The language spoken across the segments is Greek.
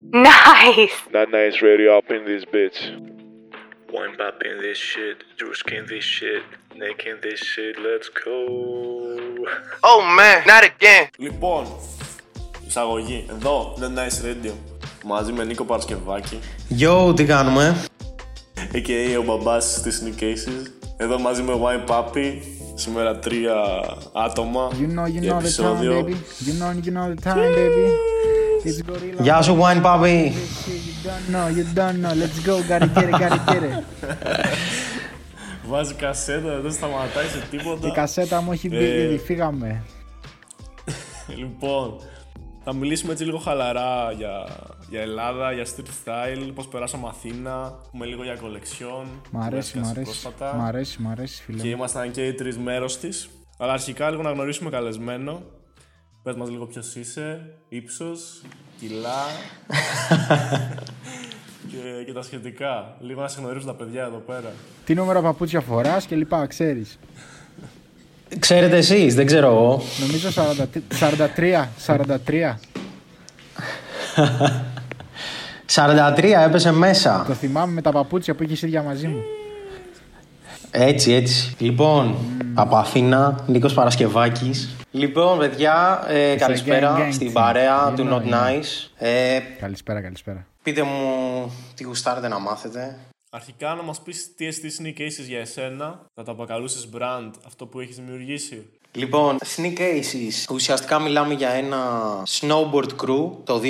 Nice. That nice radio up in this bitch. Wine pop in this shit, juice in this shit, neck in this shit, let's go. Oh man, not again. Λοιπόν, εισαγωγή. Εδώ, The Nice Radio. Μαζί με Νίκο Παρασκευάκη. Yo, τι κάνουμε. A.K.A. ο μπαμπάς στις Sneak Cases. Εδώ μαζί με Wine Papi. Σήμερα τρία άτομα. You know, you για know the time, επεισόδιο. baby. You know, you know the time, baby. It's gorilla. Γεια σου, Wine Papi. Shit, You don't know, you don't know. Let's go, gotta get it, gotta get it. Βάζει κασέτα, δεν σταματάει σε τίποτα. Η κασέτα μου έχει μπει Ε. ήδη, φύγαμε. Λοιπόν, θα μιλήσουμε έτσι λίγο χαλαρά για, για Ελλάδα, για street style, πώς περάσαμε Αθήνα, πούμε λίγο για κολεξιόν. Μ' αρέσει, μ' αρέσει. Πρόσφατα. Μ' αρέσει, μ' αρέσει, φίλε. Και μου. ήμασταν και οι τρεις μέρος της. Αλλά αρχικά λίγο να γνωρίσουμε καλεσμένο. Πες μας λίγο ποιος είσαι, ύψος, κιλά και, και τα σχετικά. Λίγο να σε γνωρίσουν τα παιδιά εδώ πέρα. Τι νούμερο παπούτσια φοράς και λοιπά, ξέρεις. Ξέρετε εσείς, δεν ξέρω εγώ. Νομίζω 40 43, 43. 43 έπεσε μέσα. Το θυμάμαι με τα παπούτσια που είχες ίδια μαζί μου. Έτσι, έτσι. Λοιπόν, από Αθήνα, Νίκος Παρασκευάκης. Λοιπόν, παιδιά, ε, καλησπέρα gang gang στην team. παρέα You του know, Not you know. Nice. Ε, Καλησπέρα, καλησπέρα. πείτε μου τι γουστάρετε να μάθετε. Αρχικά να μας πεις τι εστί είναι οι cases για εσένα, θα το αποκαλούσεις brand, αυτό που έχεις δημιουργήσει. Λοιπόν, Sneak Aces. Ουσιαστικά μιλάμε για ένα snowboard crew το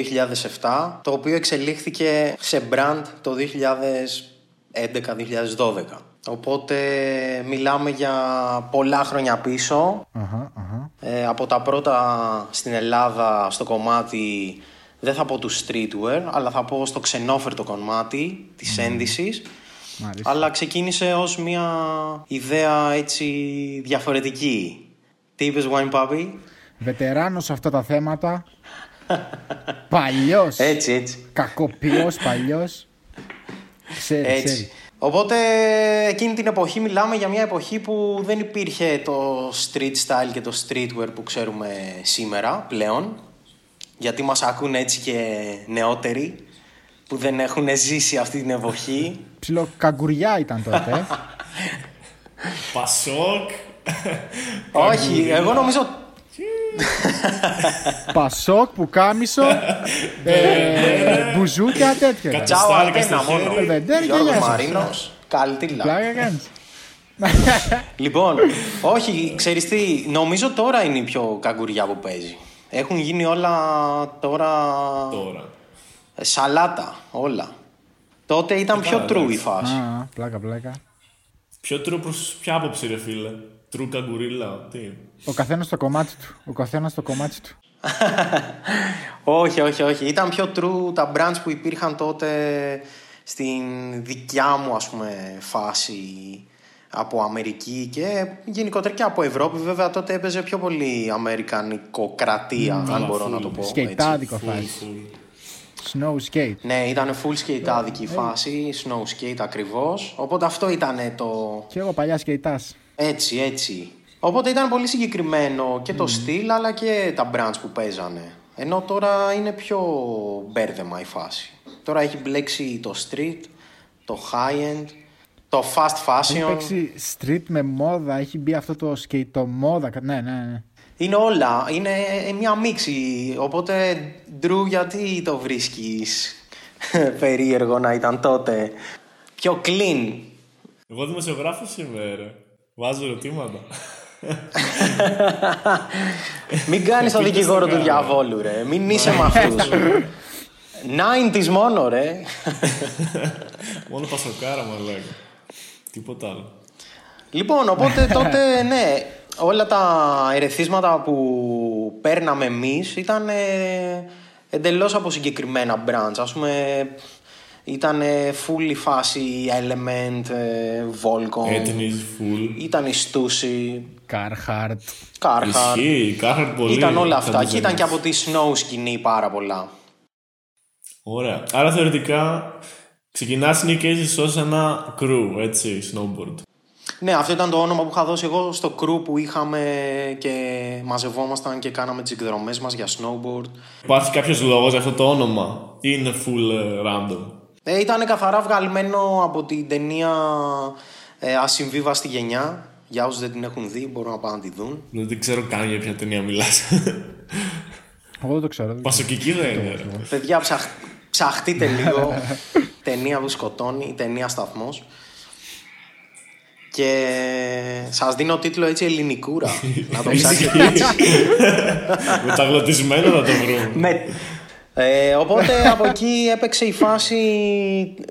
2007, το οποίο εξελίχθηκε σε brand το 2011-2012. Οπότε μιλάμε για πολλά χρόνια πίσω. Αχα, αχα. Ε, από τα πρώτα στην Ελλάδα στο κομμάτι, δεν θα πω του streetwear, αλλά θα πω στο ξενόφερτο κομμάτι της ένδυσης. Μ' αρέσει. Αλλά ξεκίνησε ως μια ιδέα έτσι διαφορετική. Τι είπες Wine Puppy? Βετεράνος σε αυτά τα θέματα. Παλιός. Έτσι, έτσι. Κακοποιός παλιός. Ξέρει, Έτσι. ξέρει. Οπότε εκείνη την εποχή μιλάμε για μια εποχή που δεν υπήρχε το street style και το streetwear που ξέρουμε σήμερα πλέον. Γιατί μας ακούν έτσι και νεότεροι που δεν έχουν ζήσει αυτή την εποχή. Ψιλο καγκουριά ήταν τότε. ε. Πασόκ! Όχι, εγώ νομίζω Πασόκ, πουκάμισο, ε, μπουζούκια, τέτοια. Κατσα- Τσάο Στάλικα αντένα στο μόνο. χέρι. Βεντέρ και Γιώργος γεια σας. Μαρίνος, Καλτήλα. Πλάκα κάνεις. Λοιπόν, όχι, ξέρεις τι, νομίζω τώρα είναι η πιο καγκουριά που παίζει. Έχουν γίνει όλα τώρα Τώρα. ε, σαλάτα, όλα. Τότε ήταν πιο καλά, true η εντάξει. φάση. Α, πλάκα, πλάκα. Ποιο true προς ποια άποψη ρε φίλε. True καγκουρίλα, τι. Ο καθένας στο κομμάτι του. Ο καθένας στο κομμάτι του. όχι, όχι, όχι. Ήταν πιο true τα brands που υπήρχαν τότε στην δικιά μου ας πούμε φάση από Αμερική και γενικότερα και από Ευρώπη. Βέβαια τότε έπαιζε πιο πολύ αμερικανικοκρατία, αν καλά, μπορώ να full. το πω. έτσι. Σκεϊτάδικο Full, φάση. full. Snow skate. Ναι, ήταν full σκεϊτάδικη η φάση, snow skate ακριβώς. Οπότε αυτό ήταν το... Και εγώ παλιά σκεϊτάς. Έτσι, έτσι. Οπότε ήταν πολύ συγκεκριμένο και το στυλ αλλά και τα brands που παίζανε. Ενώ τώρα είναι πιο μπέρδεμα η φάση. Τώρα έχει μπλέξει το street, το high-end, το fast Έχει fashion. παίξει street με μόδα, έχει μπει αυτό το skate μόδα. Ναι, ναι, ναι. Είναι όλα. Είναι μια μίξη. Οπότε, Drew, γιατί το βρίσκεις; Περίεργο να ήταν τότε. Πιο clean. Εγώ δημοσιογράφος είμαι ρε. Βάζω ερωτήματα. Μην κάνεις το δικηγόρο του διαβόλου, ρε. Μην είσαι με αυτούς. 90s μόνο, ρε. Μόνο πασοκάρα μαλάκα. Τίποτα άλλο. Λοιπόν, οπότε τότε, ναι, όλα τα ερεθίσματα που παίρναμε εμείς ήταν ε, εντελώς από συγκεκριμένα brands. Ας πούμε, ήταν full η φάση Element, ε, Volcom, Έτοιμης, full. ήταν η Stussy, Carhartt. Carhartt. Ισχύει, Carhartt πολύ. Ήταν όλα αυτά. θα Και ήταν και το από τη Snow σκηνή πάρα πολλά. Ωραία. Άρα θεωρητικά ξεκινάς sneak cases ως ένα crew, έτσι, snowboard. Ναι, αυτό ήταν το όνομα που είχα δώσει εγώ στο crew που είχαμε και μαζευόμασταν και κάναμε τις εκδρομές μας για snowboard. Υπάρχει κάποιος λόγος για αυτό το όνομα ή είναι full ε, random; Ε, ήταν καθαρά βγαλμένο από την ταινία ε, Ασυμβίβαστη Γενιά. Για όσους δεν την έχουν δει μπορούν να πάνε να τη δουν. Δεν ξέρω καν για ποια ταινία μιλάς. Εγώ δεν το ξέρω. δεν ξέρω. Πασοκική δεν είναι. Παιδιά, ψαχ... ψαχτείτε λίγο. ταινία που σκοτώνει, η ταινία σταθμός. Και σας δίνω τίτλο έτσι ελληνικούρα. να το ψάξετε έτσι. Μεταγλωτισμένο θα το βρούμε. Ναι. Ε, οπότε από εκεί έπαιξε η φάση.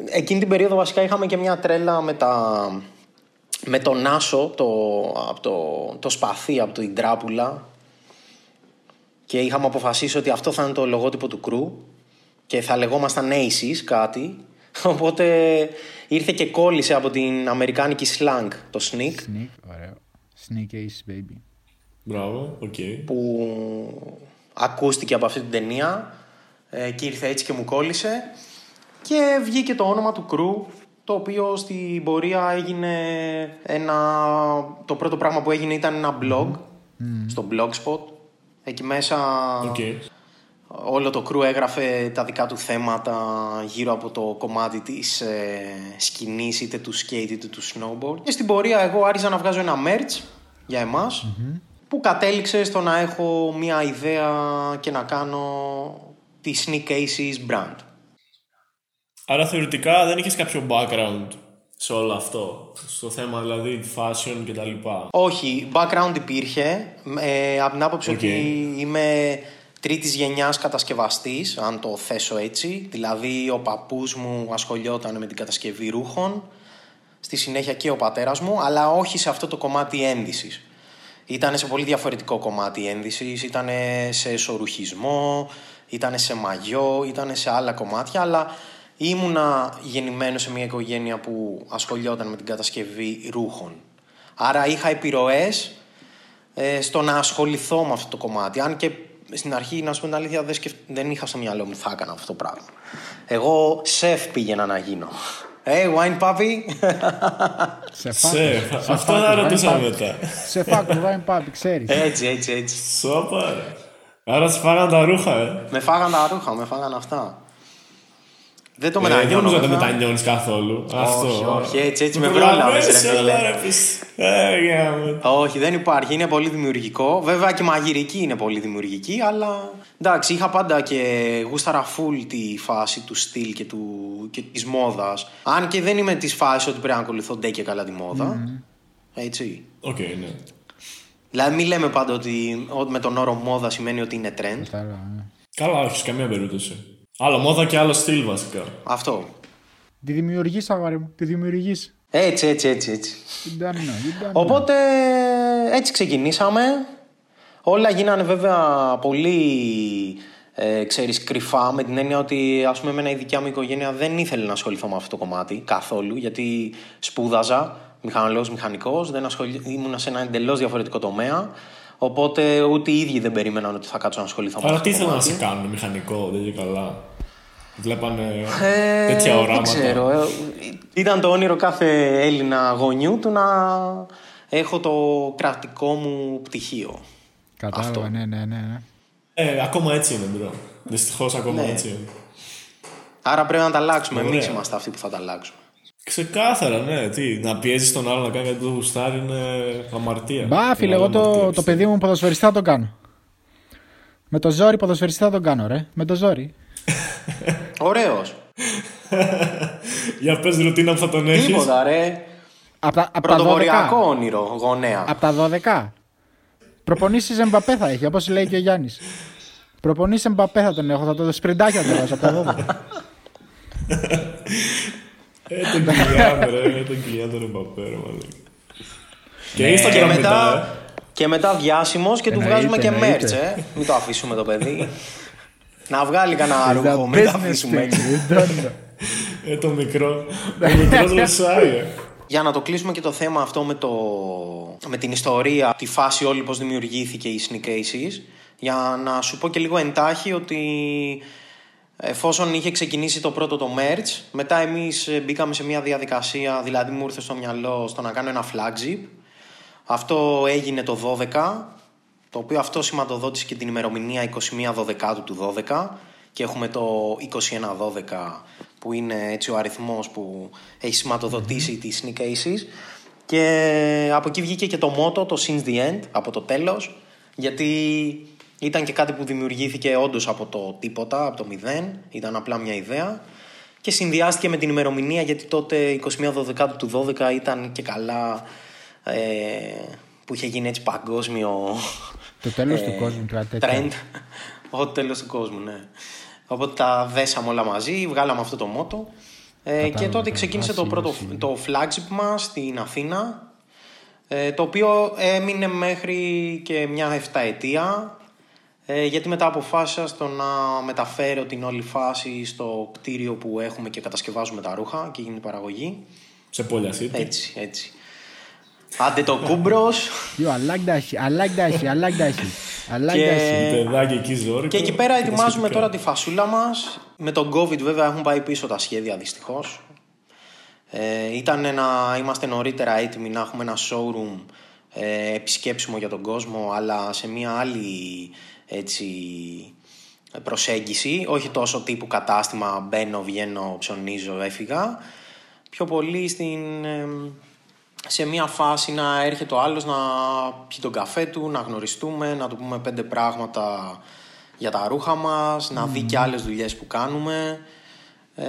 Εκείνη την περίοδο βασικά είχαμε και μια τρέλα με, τα, με τον Άσο, το, από το, το σπαθί από την Τράπουλα. Και είχαμε αποφασίσει ότι αυτό θα είναι το λογότυπο του κρού και θα λεγόμασταν Aces κάτι. Οπότε ήρθε και κόλλησε από την αμερικάνικη slang το sneak Sneak, ωραίο. Sneak Ace, baby. Μπράβο, οκ. που ακούστηκε από αυτή την ταινία ε, και ήρθε έτσι και μου κόλλησε και βγήκε το όνομα του crew το οποίο στην πορεία έγινε ένα... Το πρώτο πράγμα που έγινε ήταν ένα blog στο blogspot. Εκεί μέσα Οκ. όλο το κρού έγραφε τα δικά του θέματα γύρω από το κομμάτι της ε, σκηνής είτε του skate είτε του snowboard. Και στην πορεία εγώ άρχισα να βγάζω ένα merch για εμας που κατέληξε στο να έχω μια ιδέα και να κάνω τη Sneak Aces brand. Άρα θεωρητικά δεν είχες κάποιο background σε όλο αυτό. Στο θέμα δηλαδή fashion και τα λοιπά. Όχι, background υπήρχε. Ε, από την άποψη Οκ. ότι είμαι τρίτης γενιάς κατασκευαστής, αν το θέσω έτσι. Δηλαδή, ο παππούς μου ασχολιόταν με την κατασκευή ρούχων. Στη συνέχεια και ο πατέρας μου, αλλά όχι σε αυτό το κομμάτι ένδυσης. Ήταν σε πολύ διαφορετικό κομμάτι ένδυσης, ήταν σε εσωρουχισμό, ήταν σε μαγιό, ήταν σε άλλα κομμάτια, αλλά ήμουνα γεννημένος σε μια οικογένεια που ασχολιόταν με την κατασκευή ρούχων. Άρα είχα επιρροές ε, στο να ασχοληθώ με αυτό το κομμάτι. Αν και στην αρχή, να σου πω την αλήθεια, δεν, σκεφ... δεν είχα στο μυαλό μου θα έκανα αυτό το πράγμα. Εγώ σεφ πήγαινα να γίνω. Ε, wine puppy. Σε φάκ. Σε, αυτό θα ρωτούσα μετά. Σε φάκ, Wine Puppy, ξέρεις. έτσι, έτσι, έτσι. Σόπα. Ρε. Άρα σου φάγαν τα ρούχα, ε. με φάγαν τα ρούχα, με φάγαν αυτά. Δεν το Ε, δεν μετανιώνω. νομίζω να το βέβαια. μετανιώνεις καθόλου. Αυτό. όχι, έτσι, έτσι Μου με πρόλαβες, προλαβαίνεις, ρε φίλε. έλα, ρε, πισ- Ε, για μου. Όχι, δεν υπάρχει. Είναι πολύ δημιουργικό. Βέβαια και μαγειρική είναι πολύ δημιουργική, αλλά εντάξει, είχα πάντα και γούσταρα full τη φάση του στυλ και, του, και της μόδας. Αν και δεν είμαι της φάσης ότι πρέπει να ακολουθώ ντε και καλά τη μόδα. Έτσι. Οκ, ναι. Δηλαδή μην λέμε πάντα ότι ότι με τον όρο μόδα σημαίνει ότι είναι trend. Κατάλαβα, ναι. Καλά, όχι, σε καμία περίπτωση. Άλλο μόδα και άλλο στυλ βασικά. Αυτό. Τη δημιουργείς, αγόρι μου. Τη δημιουργείς. Έτσι, έτσι, έτσι, έτσι. You don't know, you don't know. Οπότε έτσι ξεκινήσαμε. Όλα γίνανε βέβαια πολύ ε, ξέρεις, κρυφά με την έννοια ότι ας πούμε εμένα η δικιά μου οικογένεια δεν ήθελε να ασχοληθώ με αυτό το κομμάτι καθόλου γιατί σπούδαζα μηχανολόγος μηχανικός, δεν ασχολη... ήμουν σε ένα εντελώς διαφορετικό τομέα οπότε ούτε οι ίδιοι δεν περίμεναν ότι θα κάτσω να ασχοληθώ με Άρα αυτό τι το ήθελαν να κομμάτι. σε κάνουν, μηχανικό, ντε και καλά. Βλέπανε Ε, τέτοια οράματα. Δεν ξέρω. Ε, Ήταν το όνειρο κάθε Έλληνα γονιού του να έχω το κρατικό μου πτυχίο. Κατάλαβα, αυτό. ναι, ναι, ναι. ναι. Ε, ακόμα έτσι είναι, bro. Δυστυχώς ακόμα Ναι. έτσι είναι. Άρα πρέπει να τα αλλάξουμε. Ωραία. Εμείς είμαστε αυτοί που θα τα αλλάξουμε. Ξεκάθαρα, ναι. Τι, να πιέζεις τον άλλο να κάνει κάτι που γουστάρει είναι αμαρτία. Μπα, φίλε, εγώ Μεγάλη το, αμαρτία, το πιστεύω. παιδί μου ποδοσφαιριστά θα τον κάνω. Με το ζόρι ποδοσφαιριστά τον κάνω, ρε. Με το ζόρι. Ωραίος. Για πες ρουτίνα που θα τον έχεις. Τίποτα, ρε. Από τα, απ' τα Πρωτοποριακό 12. όνειρο, γονέα. Από τα 12. Προπονήσεις Εμπαπέ θα έχει, όπως λέει και ο Γιάννης. Προπονήσεις Εμπαπέ θα τον έχω, θα το σπριντάκια του βάζω από τα 12. Ε, τον Κιλιάν, ρε. Ε, τον Κιλιάν τον Εμπαπέ, ρε, μάλλον. Και Instagram Ναι, και μετά, μετά, και μετά διάσημος και του Εννοείται, βγάζουμε και εννοείται. merch, ε. Μην το αφήσουμε το παιδί. να βγάλει κανένα It's a ρούχο, μην το business αφήσουμε thing, έτσι. you don't know. ε. Ε, το μικρό. Ο μικρός ρωσάει, ε. Για να το κλείσουμε και το θέμα αυτό με, το, με την ιστορία, τη φάση όλη πώς δημιουργήθηκε η Sneak Aces, για να σου πω και λίγο εντάχει ότι Εφόσον είχε ξεκινήσει το πρώτο το merch, μετά εμείς ε, μπήκαμε σε μια διαδικασία, δηλαδή μου ήρθε στο μυαλό στο να κάνω ένα flagship. Αυτό έγινε το 12, το οποίο αυτό σηματοδότησε και την ημερομηνία 21 12 του 12 και έχουμε το 21 12 που είναι έτσι ο αριθμός που έχει σηματοδοτήσει τις Sneak Aces και από εκεί βγήκε και το μότο, το Since the End, από το τέλος γιατί ήταν και κάτι που δημιουργήθηκε όντως από το τίποτα, από το μηδέν. Ήταν απλά μια ιδέα. Και συνδυάστηκε με την ημερομηνία γιατί τότε 21 12 του 12 ήταν και καλά ε, που είχε γίνει έτσι παγκόσμιο Το τέλος ε, του κόσμου, κάτι τέτοιο. trend. Ο τέλος του κόσμου, ναι. Οπότε τα δέσαμε όλα μαζί, βγάλαμε αυτό το μότο. Ε, και Κατάλαβα, τότε κατάλαβα. ξεκίνησε Α, το, πρώτο, σίγουρα, το flagship μας στην Αθήνα ε, το οποίο έμεινε μέχρι και μια 7 ετία ε, γιατί μετά αποφάσισα στο να μεταφέρω την όλη φάση στο κτίριο που έχουμε και κατασκευάζουμε τα ρούχα και γίνει η παραγωγή. Σε Πόλια City. Έτσι, έτσι. Άντε το κούμπρος Yo, I like that shit. I like that shit. I like that shit. I like Και- that shit. Παιδάκι εκεί ζόρικο. Και εκεί πέρα τα ετοιμάζουμε σχετικά. τώρα τη φασούλα μας. Με τον COVID βέβαια έχουν πάει πίσω τα σχέδια δυστυχώς. Ε, ήταν να είμαστε νωρίτερα έτοιμοι να έχουμε ένα showroom ε, επισκέψιμο για τον κόσμο αλλά σε μια άλλη έτσι, προσέγγιση. Όχι τόσο τύπου κατάστημα μπαίνω, βγαίνω, ψωνίζω, έφυγα. Πιο πολύ στην, ε, σε μια φάση να έρχεται ο άλλος να πιει τον καφέ του, να γνωριστούμε, να του πούμε πέντε πράγματα για τα ρούχα μας, να δει και άλλες δουλειές που κάνουμε. Ε,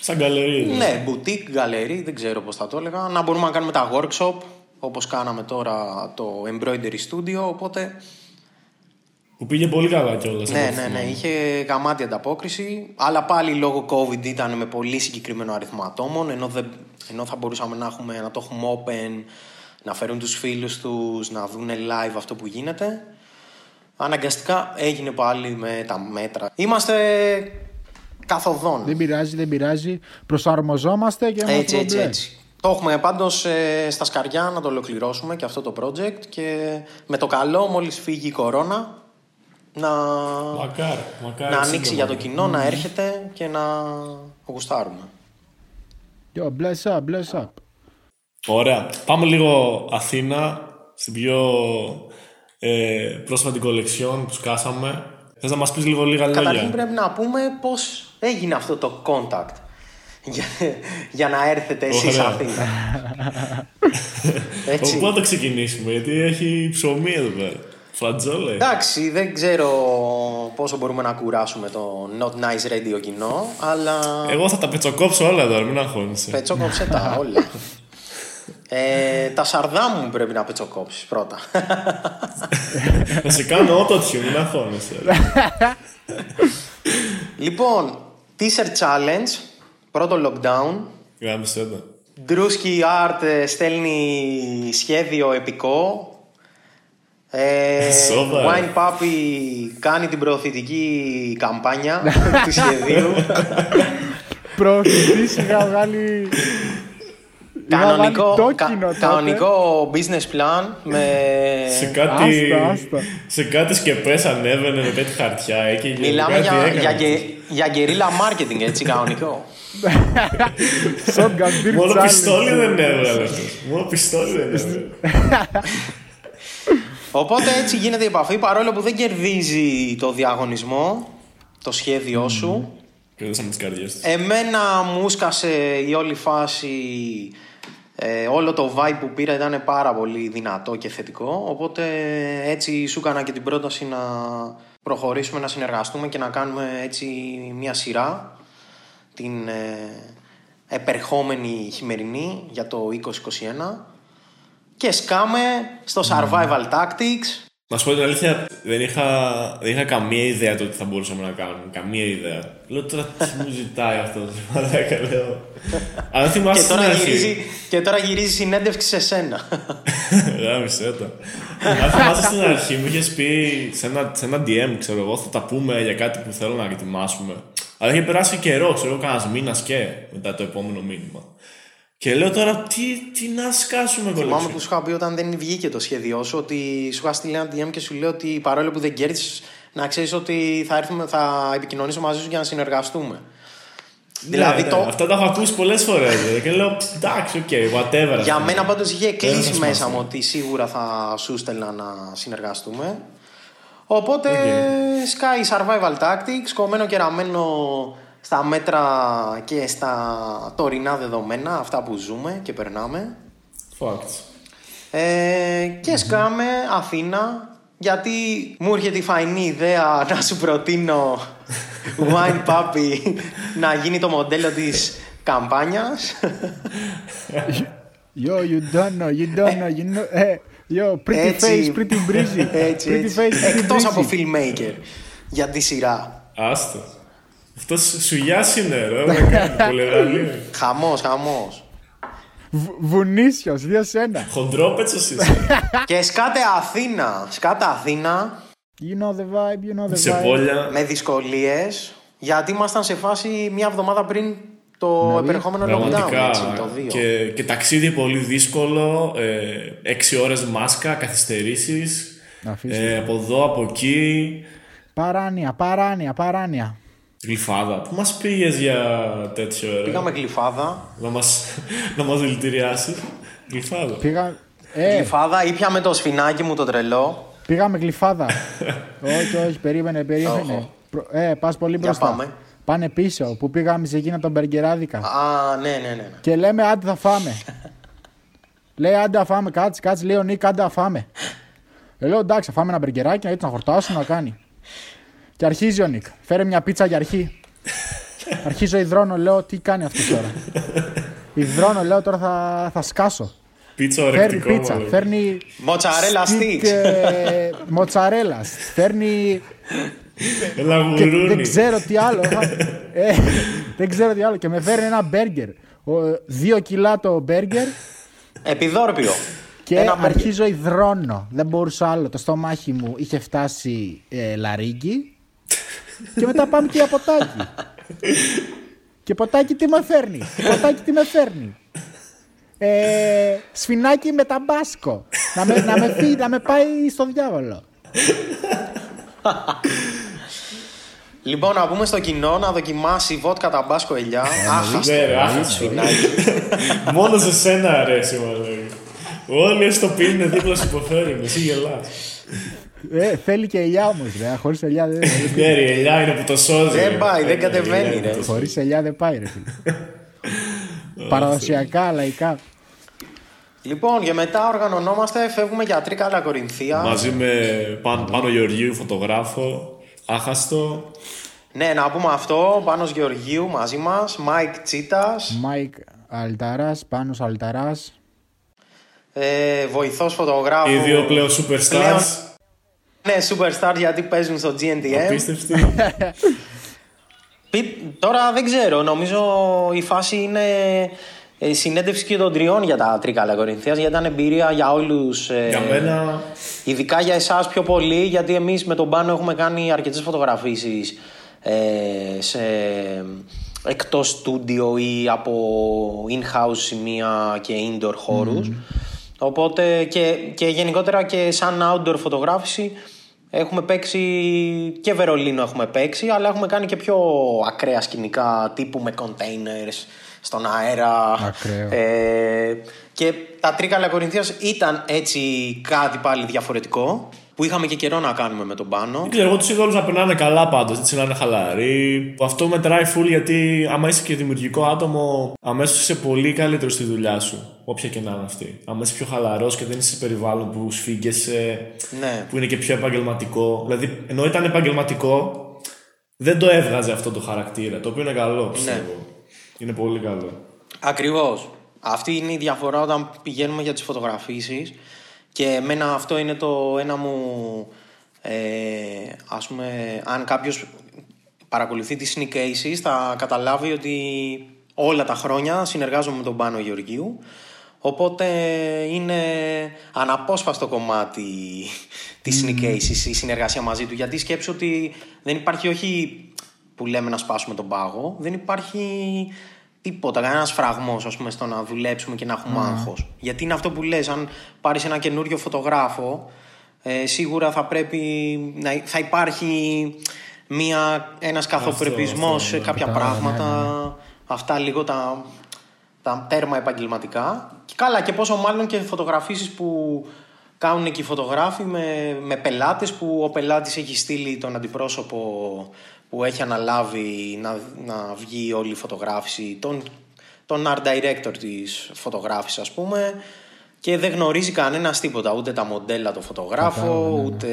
Σαν γκαλερί. ναι, boutique, γκαλερί, δεν ξέρω πώς θα το έλεγα. Να μπορούμε να κάνουμε τα workshop, όπως κάναμε τώρα το embroidery studio, οπότε Που πήγε πολύ καλά κιόλας. ναι, ναι, ναι, είχε γαμάτη ανταπόκριση. Αλλά πάλι λόγω COVID ήταν με πολύ συγκεκριμένο αριθμό ατόμων. Ενώ, δεν, ενώ θα μπορούσαμε να, έχουμε, να το έχουμε open, να φέρουν τους φίλους τους, να δουν live αυτό που γίνεται. Αναγκαστικά έγινε πάλι με τα μέτρα. Είμαστε καθοδόν. Δεν πειράζει, δεν πειράζει. Προσαρμοζόμαστε και είμαστε Έτσι, έτσι, κομπλέ. έτσι. Το έχουμε πάντως ε, στα σκαριά να το ολοκληρώσουμε και αυτό το project και με το καλό μόλις φύγει η κορώνα να, Μακάρι, μακάρι. να ανοίξει σύντομα. για το κοινό, να έρχεται και να γουστάρουμε. Yo, bless up, bless up. Ωραία. Πάμε λίγο Αθήνα, στην πιο ε, πρόσφατη κολεξιόν που σκάσαμε. Θες να μας πεις λίγο λίγα Καταρχήν λόγια. πρέπει να πούμε πώς έγινε αυτό το contact για, για να έρθετε εσείς Ωραία. Αθήνα. Έτσι. Πού να το ξεκινήσουμε, γιατί έχει ψωμί εδώ πέρα. Φλατζόλε. Εντάξει, δεν ξέρω πόσο μπορούμε να κουράσουμε το Not Nice Radio κοινό, αλλά Εγώ θα τα πετσοκόψω όλα τώρα, μην αγχώνεσαι. πετσόκοψε τα όλα. Ε, τα σαρδά μου πρέπει να πετσοκόψεις πρώτα. θα σε κάνω ότοτιο, μην αγχώνεσαι. λοιπόν, T-shirt challenge, πρώτο lockdown. Γάμισε το. Ντρούσκι Art ε, στέλνει σχέδιο επικό. Ε, Σοβαρά. Wine Puppy κάνει την καμπάνια του σχεδίου. Προωθητής είχα βγάλει... είχα κανονικό, βγάλει κα- τόκινο τότε. κανονικό business plan με... Σε κάτι, Άστα, άστα. σε κάτι σκεπές ανέβαινε με κάτι χαρτιά έκαιγε. Μιλάμε κάτι για, έκανε. για, γκε- για γκερίλα marketing, έτσι, κανονικό. Shotgun Beer Μόνο Challenge. πιστόλι δεν έβγαλε αυτός. Μόνο πιστόλι δεν έβγαλε. Οπότε έτσι γίνεται η επαφή, παρόλο που δεν κερδίζει το διαγωνισμό, το σχέδιό σου. Κερδίσαμε τις καρδιές τους. Εμένα μου σκάσε η όλη φάση, ε, όλο το vibe που πήρα ήταν πάρα πολύ δυνατό και θετικό, οπότε έτσι σου έκανα και την πρόταση να προχωρήσουμε, να συνεργαστούμε και να κάνουμε έτσι μια σειρά την ε, επερχόμενη χειμερινή για το 2021 και σκάμε στο Survival Tactics Να σου πω την αλήθεια, δεν είχα, δεν είχα καμία ιδέα το τι θα μπορούσαμε να κάνουμε. Καμία ιδέα. Λέω τώρα τι μου ζητάει αυτό. Μαλάκα, λέω. Αν και θυμάσαι στην τώρα, γυρίζει, αρχή. και τώρα γυρίζει συνέντευξη σε σένα. Γάμισε το. Αν θυμάσαι στην αρχή μου είχες πει σε ένα, σε ένα DM, ξέρω εγώ, θα τα πούμε για κάτι που θέλω να ετοιμάσουμε. Αλλά είχε περάσει καιρό, ξέρω εγώ, κανένας μήνας και μετά το επόμενο μήνυμα. Και λέω τώρα τι, τι να σκάσουμε Θυμάμαι κολλήξε. που σου είχα πει όταν δεν βγήκε το σχέδιό σου ότι σου είχα στείλει ένα DM και σου λέω ότι παρόλο που δεν κέρδισες, να ξέρεις ότι θα, έρθουμε, θα επικοινωνήσω μαζί σου για να συνεργαστούμε. Ναι, δηλαδή ναι, το- Αυτά τα έχω ακούσει πολλές φορές. Και λέω εντάξει, οκ, whatever. Για ας πούμε. μένα πάντως είχε Δεν κλείσει έχει μέσα σημασία. μου ότι σίγουρα θα σου στέλνα να συνεργαστούμε. Οπότε Sky Survival Tactics, κομμένο και ραμμένο στα μέτρα και στα τωρινά δεδομένα, αυτά που ζούμε και περνάμε. Facts. Ε, και σκάμε Αθήνα, γιατί μου έρχεται η φαϊνή ιδέα να σου προτείνω Wine Puppy να γίνει το μοντέλο της καμπάνιας. Yo, you don't know, you don't know, you know. Ε, yo, pretty face, pretty breezy. Έτσι, pretty έτσι. face, pretty Εκτός breezy. από filmmaker για τη σειρά. Άστο. Αυτός σουγιά είναι, ρε. Δεν κάνει πολυδραλή. Χαμός, χαμός. Β- Βουνίσιος, δύο σένα. Χοντρόπετσος είσαι. και σκάτε Αθήνα. Σκάτε Αθήνα You know the vibe, you know the Σε vibe. πόλια. με δυσκολίες γιατί ήμασταν σε φάση μια εβδομάδα πριν το Δηλαδή, επερχόμενο lockdown. Πραγματικά. Έτσι, το 2. Και, και ταξίδι πολύ δύσκολο. Ε, έξι ώρες μάσκα, καθυστερήσεις. Να αφήσεις. Ε, από εδώ, από εκεί. Παράνοια, παράνοια, παράνοια. Γλυφάδα. Πού μας πήγες για τέτοιο ρε. Πήγαμε γλυφάδα. Να μας, να μας δηλητηριάσεις. Γλυφάδα. Πήγα... Ε, Γλυφάδα, ήπια με το σφινάκι μου το τρελό. πήγαμε γλυφάδα. όχι, όχι, περίμενε, περίμενε. Όχο. Προ- Ε, πας πολύ Για μπροστά. πάμε. Πάνε πίσω, που πήγαμε σε εκείνα τον μπεργκεράδικα. Α, ναι, ναι, ναι. ναι. Και λέμε άντε θα φάμε. λέει άντε θα φάμε, κάτσε, κάτσε, λέει ο Νίκ, άντε θα φάμε. Ε, λέω εντάξει, θα φάμε ένα μπεργκεράκι, έτσι να χορτάσουμε, να κάνει. Και αρχίζει ο Νίκ, φέρε μια πίτσα για αρχή. Αρχίζω υδρώνω, λέω τι κάνει αυτός τώρα; υδρώνω, λέω τώρα θα, θα σκάσω. Πίτσα Φέρνει ορεκτικό πίτσα, μάλλον. φέρνει. Μοτσαρέλα stick, sticks. ε, Μοτσαρέλα. Φέρνει Ένα και γουρούνι. δεν ξέρω τι άλλο. ε, δεν ξέρω τι άλλο. Και με φέρνει ένα μπέργκερ. Ο- Δύο κιλά το μπέργκερ Επιδόρπιο. και Ένα μπέργκερ. αρχίζω υδρώνω. Δεν μπορούσα άλλο. Το στομάχι μου είχε φτάσει ε, λαρίγκι. Και μετά πάμε και για ποτάκι. και ποτάκι τι με φέρνει. ποτάκι τι με φέρνει. Ε, σφινάκι με ταμπάσκο. να, με, να, με φύγει, να με πάει στο διάβολο. Λοιπόν, να πούμε στο κοινό να δοκιμάσει βότκα ταμπάσκο ελιά. Άχαστο. Ναι, ρε, άχαστο. Μόνο σε σένα αρέσει, μάλλον. Όλοι έστω πίνουν δίπλα σου υποφέρουν. Εσύ γελάς. Ε, θέλει και ελιά όμως, ρε. Χωρίς ελιά δεν. Ναι, ρε, η ελιά είναι που το σώζει. Δεν ρε. πάει, δεν Ε, κατεβαίνει, η ελιά είναι ρε. που το Χωρίς ελιά δεν πάει, ρε φίλε. Παραδοσιακά, λαϊκά. Λοιπόν, και μετά οργανωνόμαστε, φεύγουμε για Τρίκαλα Κορινθίας. Μαζί με Πάν- Πάνο Γεωργίου, φωτογράφο, άχαστο. Ναι, να πούμε αυτό. Πάνος Γεωργίου μαζί μας. Μάικ Τσίτας. Μάικ Αλταράς, πάνω Αλταράς. Ε, βοηθός φωτογράφου. Οι δύο πλέον superstars. Ναι, superstar γιατί παίζουν στο GNTM. Απίστευτοι. Πι- Τώρα δεν ξέρω, νομίζω η φάση είναι ε, συνέντευξη και των τριών για τα Τρίκαλα Κορινθίας γιατί ήταν εμπειρία για όλους. ε, Για μένα Ειδικά για εσάς πιο πολύ γιατί εμείς με τον Πάνο έχουμε κάνει αρκετές φωτογραφίσεις ε, σε εκτός στούντιο ή από in-house σημεία και indoor χώρους. Οπότε και, και γενικότερα και σαν outdoor φωτογράφηση έχουμε παίξει και Βερολίνο έχουμε παίξει αλλά έχουμε κάνει και πιο ακραία σκηνικά τύπου με containers στον αέρα. Ακραίο. Ε, και τα Τρίκαλα Κορινθίας ήταν έτσι κάτι πάλι διαφορετικό που είχαμε και καιρό να κάνουμε με τον Πάνο. δεν ξέρω, εγώ τους είδα όλους να περνάνε καλά πάντως. Έτσι να είναι χαλαροί. Αυτό μετράει full γιατί άμα είσαι και δημιουργικό άτομο, αμέσως είσαι πολύ καλύτερος στη δουλειά σου. Όποια και να είναι αυτή. Άμα είσαι πιο χαλαρός και δεν είσαι σε περιβάλλον που σφίγγεσαι, Ναι. που είναι και πιο επαγγελματικό. Δηλαδή, ενώ ήταν επαγγελματικό, δεν το έβγαζε αυτό το χαρακτήρα. Το οποίο είναι καλό, πιστεύω. Είναι πολύ καλό. Ακριβώς. Αυτή είναι η διαφορά όταν πηγαίνουμε για τις φωτογραφίσεις και εμένα αυτό είναι το ένα μου ε, ας πούμε αν κάποιος παρακολουθεί τις Sneak Aces θα καταλάβει ότι όλα τα χρόνια συνεργάζομαι με τον Πάνο Γεωργίου. Οπότε είναι αναπόσπαστο κομμάτι της Sneak Aces η συνεργασία μαζί του. Γιατί σκέψω ότι δεν υπάρχει όχι που λέμε να σπάσουμε τον πάγο δεν υπάρχει τίποτα, κανένας φραγμός στο να δουλέψουμε και να έχουμε άγχος. Γιατί είναι αυτό που λες, αν πάρεις ένα καινούριο φωτογράφο Ε, σίγουρα θα πρέπει να θα υπάρχει μια, ένας καθοπρεπισμός αυτό, σε ναι. κάποια Τα- πράγματα. ναι, Αυτά λίγο τα, τα τέρμα επαγγελματικά. Και καλά και πόσο μάλλον και φωτογραφίσεις που κάνουν και οι φωτογράφοι με, με πελάτες που ο πελάτης έχει στείλει τον αντιπρόσωπο που έχει αναλάβει να, να βγει όλη η φωτογράφηση, τον, τον art director της φωτογράφησης ας πούμε και δεν γνωρίζει κανένας τίποτα, ούτε τα μοντέλα του φωτογράφου, Κατάλαβα, ναι, ναι. ούτε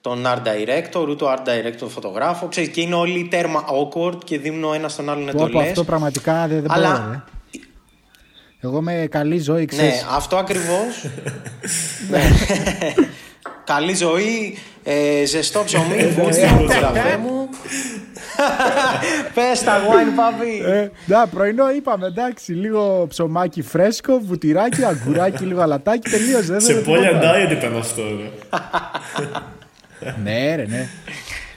τον art director, ούτε ο art director του φωτογράφου. Ξέρεις, και είναι όλοι τέρμα awkward και δίνουν ο ένας τον άλλον Πω, πω, εντολές. αυτό πραγματικά δεν, δεν Αλλά- μπορώ, ρε. Εγώ με καλή ζωή, Ναι, ξέρεις. αυτό ακριβώς. ναι. Καλή ζωή, ε, ζεστό ψωμί, φούστι μου, καφέ μου; Πες τα wine puppy. Ε, να, πρωινό είπαμε, εντάξει, λίγο ψωμάκι φρέσκο, βουτυράκι, αγκουράκι, λίγο αλατάκι, τελείωσε. δεν Σε θέλω πόλια τίποτα. diet ήταν αυτό, ρε. Ναι, ρε, ναι.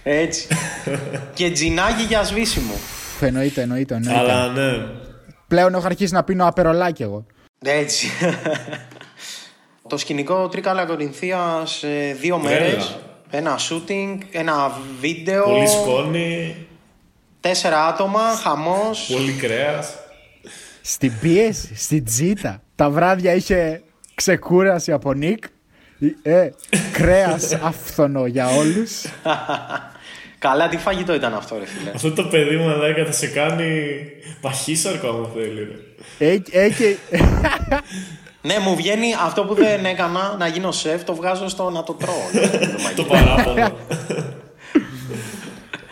Έτσι. και τζινάκι για σβήσιμο. Εννοείται, εννοείται, εννοείται. Αλλά ναι. Πλέον έχω αρχίσει να πίνω απερολάκι εγώ. Έτσι. Το σκηνικό Τρίκαλα Κορινθίας ε, δύο Τρέλα. μέρες. Ένα shooting, ένα βίντεο. Πολύ σκόνη, Τέσσερα άτομα, χαμός. πολύ κρέας. Στην πίεση, στην τζίτα. Τα βράδια είχε ξεκούραση από Νίκ. Ε, κρέας άφθονο για όλους. Καλά, τι φαγητό ήταν αυτό, ρε φίλε. Αυτό το παιδί μου αλλά θα σε κάνει παχύσαρκο άμα θέλει. Ρε. Ε, ε, και- ναι, μου βγαίνει αυτό που δεν έκανα να γίνω σεφ, το βγάζω στο να το τρώω. το παράπονο.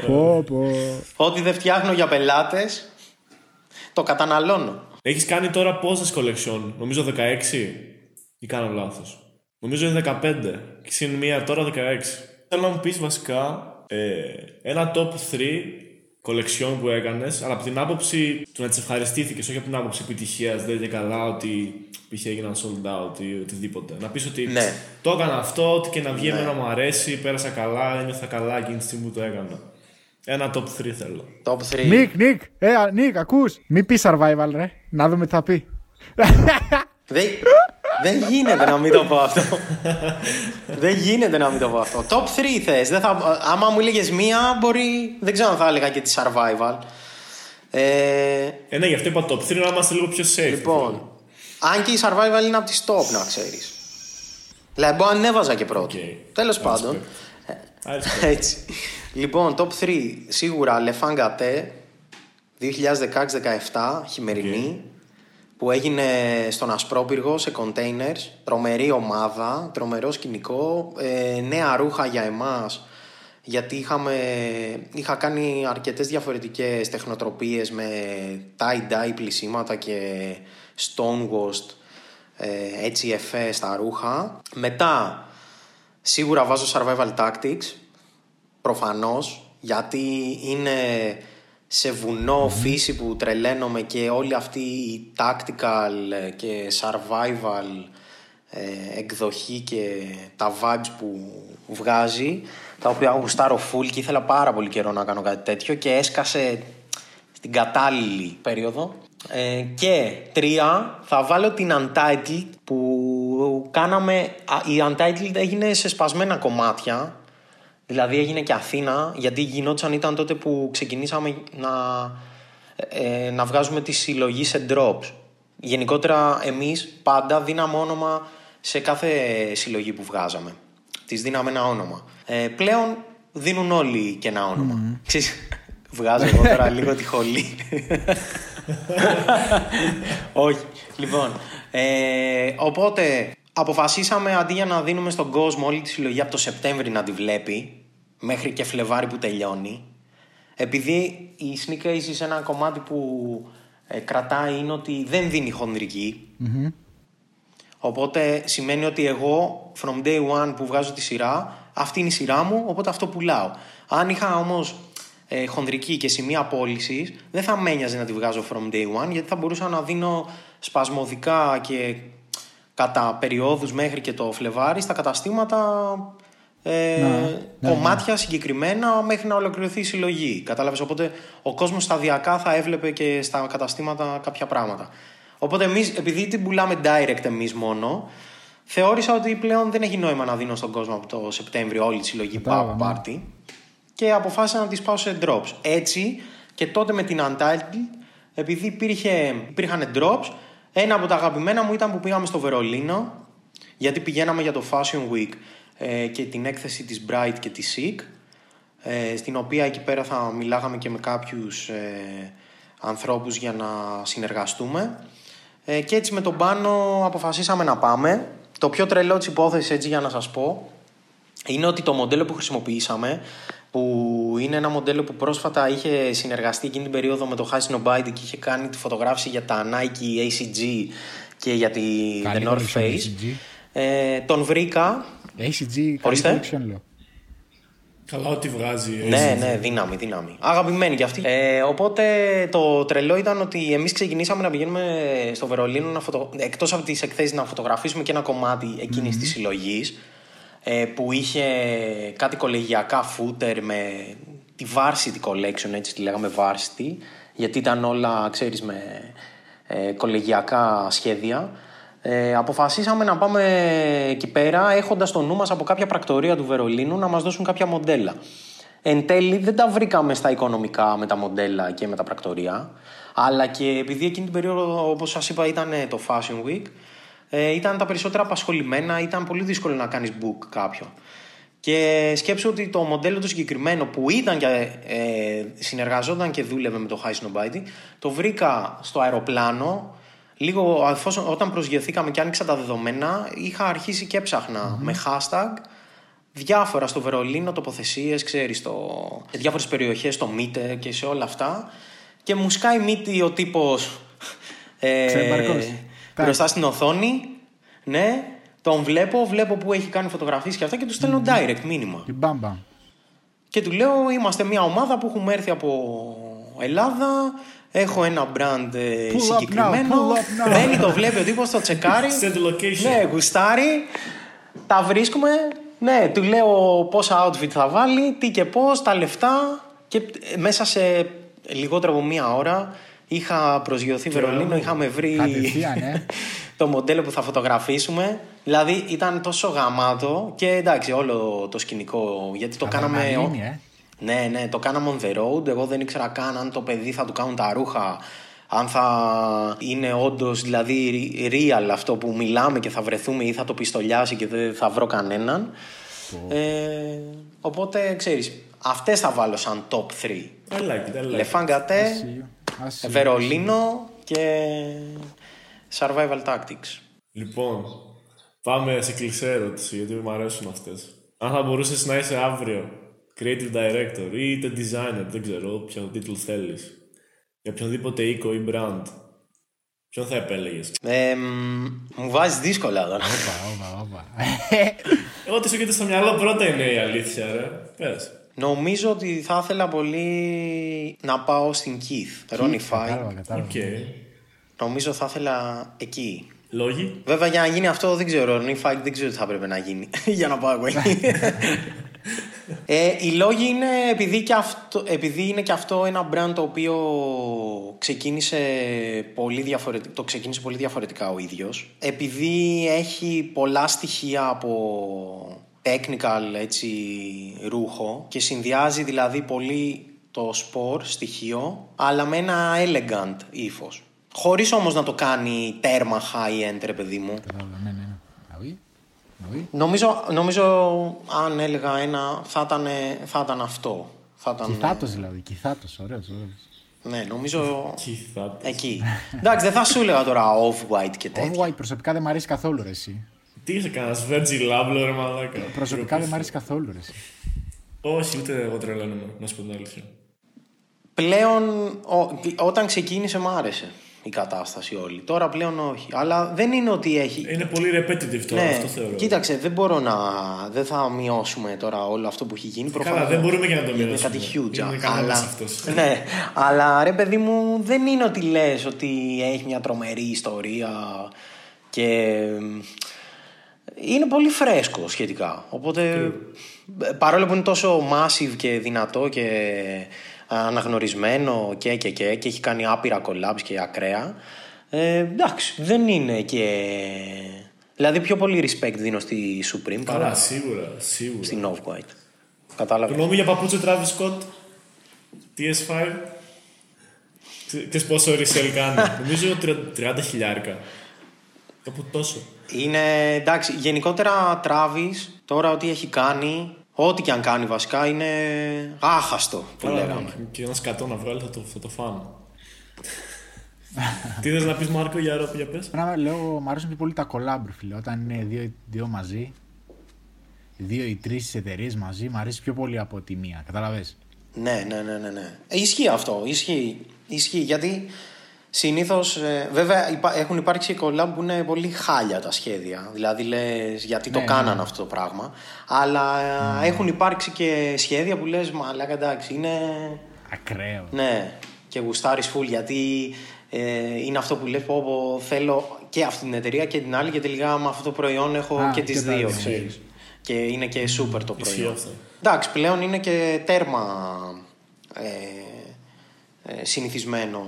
πω, πω. Ό,τι δεν φτιάχνω για πελάτες, το καταναλώνω. Έχεις κάνει τώρα πόσες κολεξιόν, νομίζω 16 ή κάνω λάθος. Νομίζω είναι 15 και συν μία τώρα 16. Θέλω να μου πεις βασικά ε, ένα top 3 κολεξιόν που έκανες, αλλά από την άποψη του να τις ευχαριστήθηκες, όχι από την άποψη επιτυχίας, δεν είναι καλά ότι π.χ. έγιναν sold out ή οτιδήποτε. Να πεις ότι Ναι. το έκανα αυτό, ότι και να βγει εμένα μου αρέσει, πέρασα καλά, ένιωθα καλά εκείνη τη στιγμή που το έκανα. Ένα top 3 θέλω. Top 3. Νίκ, Νίκ, ε, α, Νίκ, ακούς. Μη πεις survival, ρε. Να δούμε τι θα πει. Δεν, δεν γίνεται να μην το πω αυτό. δεν γίνεται να μην το πω αυτό. Top 3 θες. Δεν θα, άμα μου έλεγες μία, μπορεί. Δεν ξέρω αν θα έλεγα και τη survival. Ε, Ε, ναι, γι' αυτό είπα top 3 να είμαστε λίγο πιο safe. λοιπόν. Αν και η survival είναι από τις top, να ξέρεις. Δηλαδή, μπορεί να ανέβαζα και πρώτη. Οκ. Τέλος πάντων. Άρεσε. Έτσι. Λοιπόν, top 3. Σίγουρα Λεφάνγκατε 2016-17, χειμερινή, που έγινε στον Ασπρόπυργο σε containers. Τρομερή ομάδα, τρομερό σκηνικό, ε, νέα ρούχα για εμάς, γιατί είχαμε, είχα κάνει αρκετές διαφορετικές τεχνοτροπίες με tie-dye πλησίματα και stonewashed ε, έτσι εφέ στα ρούχα. Μετά, σίγουρα βάζω survival tactics, προφανώς, γιατί είναι σε βουνό φύση που τρελαίνομαι και όλη αυτή η tactical και survival ε, εκδοχή και τα vibes που βγάζει τα οποία γουστάρω full και ήθελα πάρα πολύ καιρό να κάνω κάτι τέτοιο και έσκασε στην κατάλληλη περίοδο. Ε, και τρία θα βάλω την Untitled που κάναμε α, η Untitled έγινε σε σπασμένα κομμάτια Δηλαδή έγινε και Αθήνα, γιατί γινόταν ήταν τότε που ξεκινήσαμε να, ε, να βγάζουμε τη συλλογή σε drops. Γενικότερα εμείς πάντα δίναμε όνομα σε κάθε συλλογή που βγάζαμε. Τις δίναμε ένα όνομα. Ε, πλέον δίνουν όλοι και ένα όνομα. Ξέρεις, βγάζω εγώ τώρα λίγο τη χολή. Όχι. Λοιπόν, ε, οπότε αποφασίσαμε αντί για να δίνουμε στον κόσμο όλη τη συλλογή από το Σεπτέμβρη να τη βλέπει, μέχρι και Φλεβάρι που τελειώνει, επειδή η Sneak Aces ένα κομμάτι που ε, κρατάει είναι ότι δεν δίνει χονδρική. Οπότε σημαίνει ότι εγώ, from day one που βγάζω τη σειρά, αυτή είναι η σειρά μου, οπότε αυτό πουλάω. Αν είχα όμως ε, χονδρική και σημεία πώλησης, δεν θα με ένοιαζε να τη βγάζω from day one, γιατί θα μπορούσα να δίνω σπασμωδικά και κατά περιόδους μέχρι και το Φλεβάρι στα καταστήματα ε, κομμάτια συγκεκριμένα μέχρι να ολοκληρωθεί η συλλογή. Κατάλαβες, οπότε ο κόσμος σταδιακά θα έβλεπε και στα καταστήματα κάποια πράγματα. Οπότε εμείς, επειδή την πουλάμε direct εμείς μόνο, θεώρησα ότι πλέον δεν έχει νόημα να δίνω στον κόσμο από το Σεπτέμβριο όλη τη συλλογή Κατάλαβα, Pub ναι. Party και αποφάσισα να τις πάω σε drops. Έτσι και τότε με την Untitled, επειδή υπήρχε, υπήρχαν drops, ένα από τα αγαπημένα μου ήταν που πήγαμε στο Βερολίνο, γιατί πηγαίναμε για το Fashion Week ε, και την έκθεση της Bright και της Sick, ε, στην οποία εκεί πέρα θα μιλάγαμε και με κάποιους ε, ανθρώπους για να συνεργαστούμε. Ε, και έτσι με τον Πάνο αποφασίσαμε να πάμε. Το πιο τρελό της υπόθεσης, έτσι για να σας πω, είναι ότι το μοντέλο που χρησιμοποιήσαμε, που είναι ένα μοντέλο που πρόσφατα είχε συνεργαστεί εκείνη την περίοδο με το High Snobiety και είχε κάνει τη φωτογράφηση για τα Nike ACG και για τη Καλή The North collection Face. ACG. Ε, τον βρήκα. ACG, καλή Ορίστε. collection λέω. Καλά, ό,τι βγάζει. Ναι, έτσι. ναι, δύναμη, δύναμη. Αγαπημένη κι αυτή. Ε, οπότε το τρελό ήταν ότι εμείς ξεκινήσαμε να πηγαίνουμε στο Βερολίνο να φωτο... εκτός από τις εκθέσεις να φωτογραφίσουμε και ένα κομμάτι εκείνης της συλλογής ε, που είχε κάτι κολεγιακά footer με τη Varsity Collection, έτσι τη λέγαμε Varsity, γιατί ήταν όλα, ξέρεις, με ε, κολεγιακά σχέδια. Ε, αποφασίσαμε να πάμε εκεί πέρα έχοντας το νου μας από κάποια πρακτορία του Βερολίνου να μας δώσουν κάποια μοντέλα. Εν τέλει δεν τα βρήκαμε στα οικονομικά με τα μοντέλα και με τα πρακτορία αλλά και επειδή εκείνη την περίοδο όπως σας είπα ήταν το Fashion Week ε, ήταν τα περισσότερα απασχολημένα, ήταν πολύ δύσκολο να κάνεις book κάποιον. Και σκέψου ότι το μοντέλο το συγκεκριμένο που ήταν και ε, συνεργαζόταν και δούλευε με το High Snobiety, το βρήκα στο αεροπλάνο. Λίγο εφόσον, όταν προσγειωθήκαμε και άνοιξα τα δεδομένα, είχα αρχίσει και έψαχνα με hashtag διάφορα στο Βερολίνο, τοποθεσίες, ξέρεις, στο, σε διάφορες περιοχές, στο Μίτε και σε όλα αυτά. Και μου σκάει μύτη ο τύπος ε, Ξεμπαρκώσει. Μπροστά στην οθόνη. Ναι, τον βλέπω, βλέπω που έχει κάνει φωτογραφίες και αυτά και του στέλνω direct μήνυμα. Την μπάμπα. Και του λέω είμαστε μια ομάδα που έχουμε έρθει από Ελλάδα. Έχω ένα brand ε, Pull up συγκεκριμένο. now, pull up now. Μπαίνει, το βλέπει ο τύπος, το τσεκάρει. Send the location. Ναι, γουστάρει. Τα βρίσκουμε. Ναι, του λέω πόσα outfit θα βάλει, τι και πώς, τα λεφτά. Και ε, μέσα σε λιγότερο από μία ώρα είχα προσγειωθεί Βερολίνο, είχαμε βρει Κατευθείαν, ε. το μοντέλο που θα φωτογραφίσουμε. Δηλαδή ήταν τόσο γαμάτο και εντάξει όλο το σκηνικό γιατί το κάναμε... Αδρεναλίνη, ε. Ναι, ναι, το κάναμε on the road. Εγώ δεν ήξερα καν αν το παιδί θα του κάνουν τα ρούχα, αν θα είναι όντως δηλαδή real αυτό που μιλάμε και θα βρεθούμε ή θα το πιστολιάσει και δεν θα βρω κανέναν. Ε, οπότε ξέρεις, αυτές θα βάλω σαν top 3. I like it, I like it. Λεφάνγκατε, Ασίου, ασίου. Βερολίνο και Survival Tactics. Λοιπόν, πάμε σε κλεισέ ερώτηση, γιατί μου αρέσουν αυτές. Αν θα μπορούσες να είσαι αύριο creative director ή είτε designer, δεν ξέρω ποιο τίτλο θέλεις, για οποιονδήποτε οίκο ή brand, ποιον θα επέλεγες; Ε, μ, μου βάζεις δύσκολα τώρα. Όπα, όπα, όπα. Εγώ τι σου έρχεται στο μυαλό πρώτα είναι η αλήθεια, ρε. Πες. Νομίζω ότι θα ήθελα πολύ να πάω στην Kith, Ronnie Fieg. Κατάλαβα, κατάλαβα. Οκ. Νομίζω θα ήθελα εκεί. Λόγοι; Βέβαια για να γίνει αυτό δεν ξέρω. Ronnie Fieg δεν ξέρω τι θα έπρεπε να γίνει για να πάω εγώ εκεί. ε, οι λόγοι είναι επειδή, και αυτό, επειδή είναι και αυτό ένα brand το οποίο ξεκίνησε πολύ διαφορετικά, το ξεκίνησε πολύ διαφορετικά ο ίδιος. Επειδή έχει πολλά στοιχεία από technical έτσι, ρούχο και συνδυάζει δηλαδή πολύ το σπορ στοιχείο αλλά με ένα elegant ύφος. Χωρίς όμως να το κάνει τέρμα high-end ρε παιδί μου. Κατάλαβα, ναι, ναι. ναι. Ah oui? Ah oui? Νομίζω, νομίζω αν έλεγα ένα θα ήταν, θα ήταν αυτό. Θα ήταν, Κιθάτος δηλαδή, κιθάτος, ωραίος, ωραίος. ναι, νομίζω Κιθά. εκεί. Εντάξει, δεν θα σου έλεγα τώρα off-white και τέτοια. Off-white προσωπικά δεν μ' αρέσει καθόλου ρε εσύ. Τι είσαι κανένας Virgil Abloh, ρε μαλάκα. Προσωπικά δεν μ' αρέσει καθόλου ρε εσύ. Όχι, ούτε εγώ τρελαίνομαι, να σου πω την αλήθεια. Πλέον ο- όταν ξεκίνησε μ' άρεσε η κατάσταση όλη. Τώρα πλέον όχι. Αλλά δεν είναι ότι έχει... Είναι πολύ repetitive τώρα, ναι, αυτό θεωρώ. κοίταξε, δεν μπορώ να. Δεν θα μειώσουμε τώρα όλο αυτό που έχει γίνει. Καλά, Προφανώς δεν μπορούμε και να το Είναι μειώσουμε. κάτι huge. Είναι α, κανόνας αλλά, αυτός. ναι, αλλά ρε παιδί μου, δεν είναι ότι λες ότι έχει μια τρομερή ιστορία και. Είναι πολύ φρέσκο σχετικά. Οπότε, παρόλο που είναι τόσο massive και δυνατό και αναγνωρισμένο και, και, και, και έχει κάνει άπειρα collabs και ακραία, ε, εντάξει, δεν είναι και Δηλαδή πιο πολύ respect δίνω στη Supreme Καλά, παρά σίγουρα, σίγουρα. στην Off-White. Κατάλαβες. Γνώμη για παπούτσιο Travis Scott TS5. Ξέρεις πόσο resell κάνει. Νομίζω 30 χιλιάρικα. Κάπου τόσο. Είναι εντάξει, γενικότερα Travis τώρα ό,τι έχει κάνει, ό,τι και αν κάνει βασικά είναι άχαστο που Καλά, λέγαμε. ναι. Και ένα σκατό να βγάλει θα το, θα το φάνε. Τι θες να πεις Μάρκο για ρόπ, για πες; Πρέπει να λέω, μου αρέσουν πιο πολύ τα collab, ρε φίλε. Όταν είναι δύο, δύο μαζί, δύο ή τρεις εταιρείες μαζί, μου αρέσει πιο πολύ από τη μία. Κατάλαβε. Ναι, ναι, ναι, ναι. ναι. Ε, ισχύει αυτό. Ισχύει. ισχύει γιατί συνήθως. βέβαια υπά- έχουν υπάρξει collab που είναι πολύ χάλια τα σχέδια. Δηλαδή λες γιατί το Ναι, κάνανε ναι. αυτό το πράγμα. Αλλά ε, έχουν υπάρξει και σχέδια που λες μα εντάξει είναι. Ακραίο. Ναι, και γουστάρεις full γιατί ε, είναι αυτό που λες πω, πω θέλω και αυτή την εταιρεία και την άλλη και τελικά με αυτό το προϊόν έχω Α, και τις και τα δύο, δύο. ξέρεις. Και είναι και super το Ισχύει προϊόν. αυτό. Εντάξει, πλέον είναι και τέρμα ε, ε, συνηθισμένο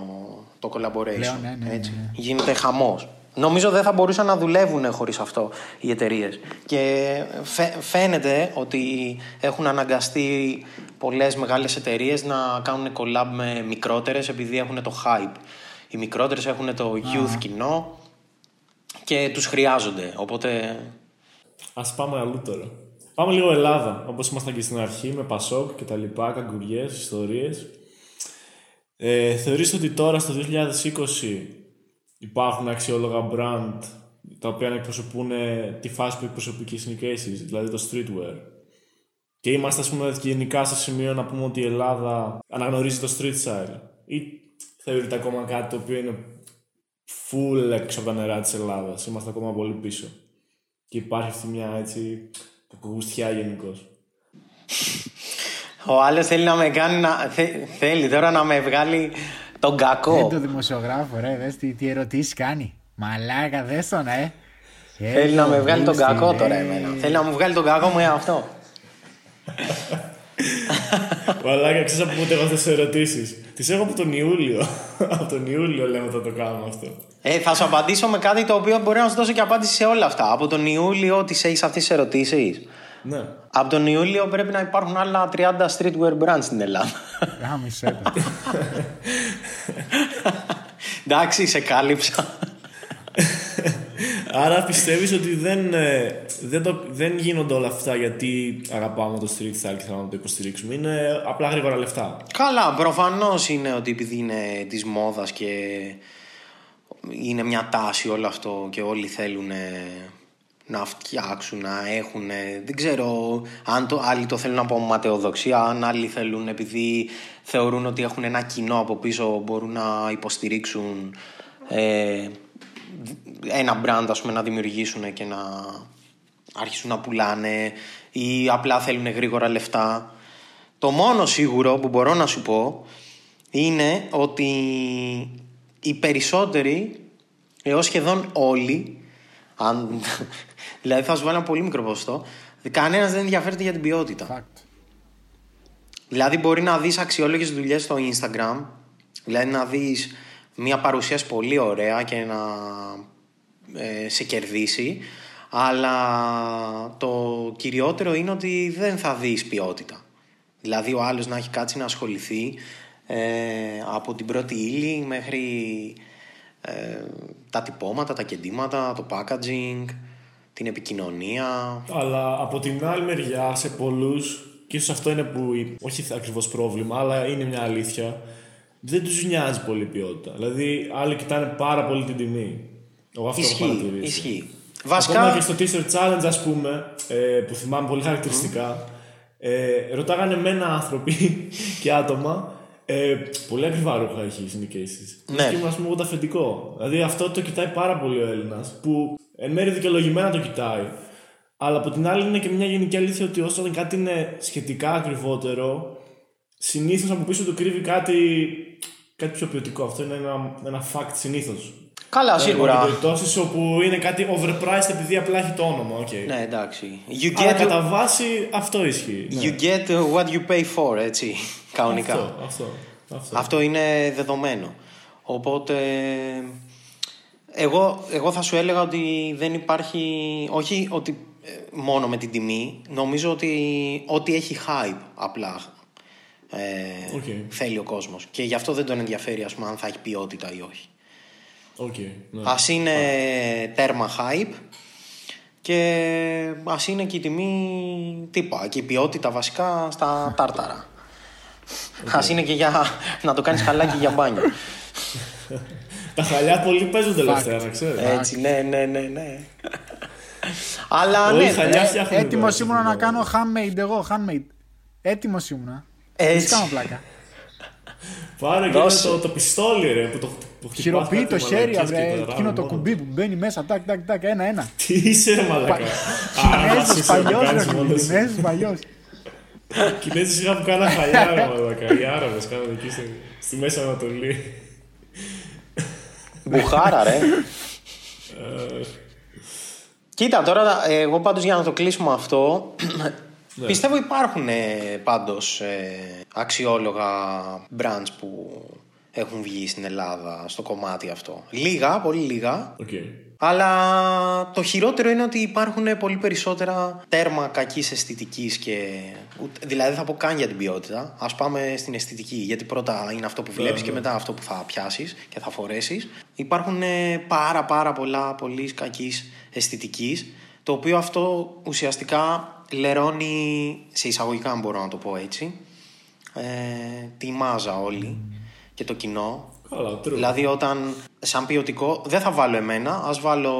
το collaboration. Πλέον, ναι, ναι, ναι, έτσι. ναι. Γίνεται χαμός. Νομίζω δεν θα μπορούσαν να δουλεύουν χωρίς αυτό οι εταιρείες. Και φαι- φαίνεται ότι έχουν αναγκαστεί πολλές μεγάλες εταιρείες να κάνουν collab με μικρότερες επειδή έχουν το hype. Οι μικρότερες έχουν το youth κοινό και τους χρειάζονται. Οπότε Ας πάμε αλλού τώρα. Πάμε λίγο Ελλάδα, όπως ήμασταν και στην αρχή, με Πασόκ και τα λοιπά, καγκουριές, ιστορίες. Ε, θεωρείς ότι τώρα στο 2020 υπάρχουν αξιόλογα brand τα οποία να εκπροσωπούν ε, τη φάση που εκπροσωπεί και οι sneakers, δηλαδή το streetwear; Και είμαστε, ας πούμε, γενικά στο σημείο να πούμε ότι η Ελλάδα αναγνωρίζει το street style. Ή θεωρείται ακόμα κάτι το οποίο είναι full έξω από τα νερά της Ελλάδας; Είμαστε ακόμα πολύ πίσω. Και υπάρχει αυτή μια έτσι κακογουστιά γενικώς. Ο άλλος θέλει να με κάνει να... θε- θέλει τώρα να με βγάλει τον κακό. Δεν το δημοσιογράφο, ρε. Δες τι, τι ερωτήσεις κάνει. Μαλάκα, δες τον, ε. Θέλει να με βγάλει τον Έλα, κακό ρε. τώρα εμένα. Θέλει να μου βγάλει τον κακό μου αυτό. Βαλάκια, ξέρεις από πότε έχω αυτές τις ερωτήσεις. Τις έχω από τον Ιούλιο. από τον Ιούλιο λέμε θα το κάνουμε αυτό. Ε, θα σου απαντήσω με κάτι το οποίο μπορεί να σου δώσω και απάντηση σε όλα αυτά. Από τον Ιούλιο τις έχεις αυτές τις ερωτήσεις. Ναι. Από τον Ιούλιο πρέπει να υπάρχουν άλλα 30 streetwear brands στην Ελλάδα. Γάμισε το. Εντάξει, σε κάλυψα. Άρα πιστεύεις ότι δεν, ε, δεν, το, δεν γίνονται όλα αυτά γιατί αγαπάμε το street style και θέλουμε να το υποστηρίξουμε. Είναι απλά γρήγορα λεφτά. Καλά, προφανώς είναι ότι επειδή είναι της μόδας και είναι μια τάση όλο αυτό και όλοι θέλουν να φτιάξουν, να έχουν. Δεν ξέρω αν το, άλλοι το θέλουν από ματαιοδοξία, αν άλλοι θέλουν επειδή θεωρούν ότι έχουν ένα κοινό από πίσω, μπορούν να υποστηρίξουν ε, ένα brand ας πούμε, να δημιουργήσουν και να αρχίσουν να πουλάνε ή απλά θέλουν γρήγορα λεφτά. Το μόνο σίγουρο που μπορώ να σου πω είναι ότι οι περισσότεροι έως σχεδόν όλοι αν, δηλαδή θα σου βάλω ένα πολύ μικρό ποσοστό. Κανένας δεν ενδιαφέρεται για την ποιότητα. Fact. Δηλαδή μπορεί να δεις αξιόλογες δουλειές στο Instagram. Δηλαδή να δεις μια παρουσίαση πολύ ωραία και να ε, σε κερδίσει. Αλλά το κυριότερο είναι ότι δεν θα δεις ποιότητα. Δηλαδή ο άλλος να έχει κάτσει να ασχοληθεί ε, από την πρώτη ύλη μέχρι ε, τα τυπώματα, τα κεντήματα, το packaging, την επικοινωνία Αλλά από την άλλη μεριά, σε πολλούς, και ίσως αυτό είναι που. η- Όχι ακριβώς πρόβλημα, αλλά είναι μια αλήθεια. Δεν τους νοιάζει πολύ η ποιότητα. Δηλαδή, άλλοι κοιτάνε πάρα πολύ την τιμή. Εγώ αυτό έχω Ισχύει, παρατηρήσει. ισχύει. Ακόμα Βασικά, και στο T-shirt challenge, ας πούμε, ε, που θυμάμαι πολύ χαρακτηριστικά, ε, ρωτάγανε μένα άνθρωποι και άτομα. Ε, πολύ ακριβά ρούχα έχει η Syndications. Ναι. Και ήμουν, ας πούμε, εγώ το αφεντικό. Δηλαδή, αυτό το κοιτάει πάρα πολύ ο Έλληνας, που εν μέρει δικαιολογημένα το κοιτάει. Αλλά από την άλλη είναι και μια γενική αλήθεια ότι όσο κάτι είναι σχετικά ακριβότερο, συνήθως από πίσω του κρύβει κάτι, κάτι πιο ποιοτικό. Αυτό είναι ένα, ένα fact συνήθως. καλά σίγουρα. περιπτώσεις όπου είναι κάτι overpriced επειδή απλά έχει το όνομα. Okay. Ναι, εντάξει. You Αλλά get, κατά βάση αυτό ισχύει. Ναι. you get what you pay for, έτσι, κανονικά. Αυτό, αυτό, αυτό. Αυτό είναι δεδομένο. Οπότε, Εγώ, εγώ θα σου έλεγα ότι δεν υπάρχει. Όχι ότι ε, μόνο με την τιμή. Νομίζω ότι ό,τι έχει hype απλά ε, Οκ. θέλει ο κόσμος. Και γι' αυτό δεν τον ενδιαφέρει ας πούμε, αν θα έχει ποιότητα ή όχι. Οκ. ναι. Ας είναι τέρμα hype και ας είναι και η τιμή τύπα και η ποιότητα βασικά στα τάρταρα. Ας είναι και για να το κάνεις χαλάκι για μπάνιο. Τα χαλιά πολύ παίζουν τελευταία, να ξέρεις. Έτσι, ναι, ναι, ναι, ναι. Αλλά Όλοι ναι, χαλιά ε, φτιάχνουν Έτοιμος τώρα, ήμουνα να στην κάνω handmade εγώ, handmade. Έτοιμος ήμουνα. Δεν έτσι. κάνω πλάκα. Πάρε και Δώσε. το, το πιστόλι, ρε, που το, που χτυπάς Χειροποιεί κάτι το χέρι, μαλακίες και βρε. τα Εκείνο το ράβει κουμπί μόνο. που μπαίνει μέσα. Τάκ, τάκ, τάκ, ένα-ένα. Τι είσαι, ρε, μαλακά. Κινέζος παλιός, ρε φίλε. παλιός. Κινέζος παλιός. Κινέζοι είχαν που κάναν χαλιά, ρε, μαλακά. Οι Άραβες κάναν εκεί στη, στη Μέση Ανατολή. Μπουχάρα, ρε. Ε, Κοίτα, τώρα ε, εγώ πάντως για να το κλείσουμε αυτό, Ναι. πιστεύω υπάρχουν ε, πάντως ε, αξιόλογα brands που έχουν βγει στην Ελλάδα στο κομμάτι αυτό. Λίγα, πολύ λίγα. Οκ. Αλλά το χειρότερο είναι ότι υπάρχουν πολύ περισσότερα τέρμα κακής αισθητικής και. ούτε- Δηλαδή δεν θα πω καν για την ποιότητα. Α πάμε στην αισθητική. Γιατί πρώτα είναι αυτό που βλέπεις και μετά αυτό που θα πιάσεις και θα φορέσεις. Υπάρχουν ε, πάρα πάρα πολλά πολύ κακής αισθητικής. Το οποίο αυτό ουσιαστικά λερώνει σε εισαγωγικά, αν μπορώ να το πω έτσι. Ε, τη μάζα όλη και το κοινό Καλά, true. Δηλαδή, όταν σαν ποιοτικό δεν θα βάλω εμένα, ας βάλω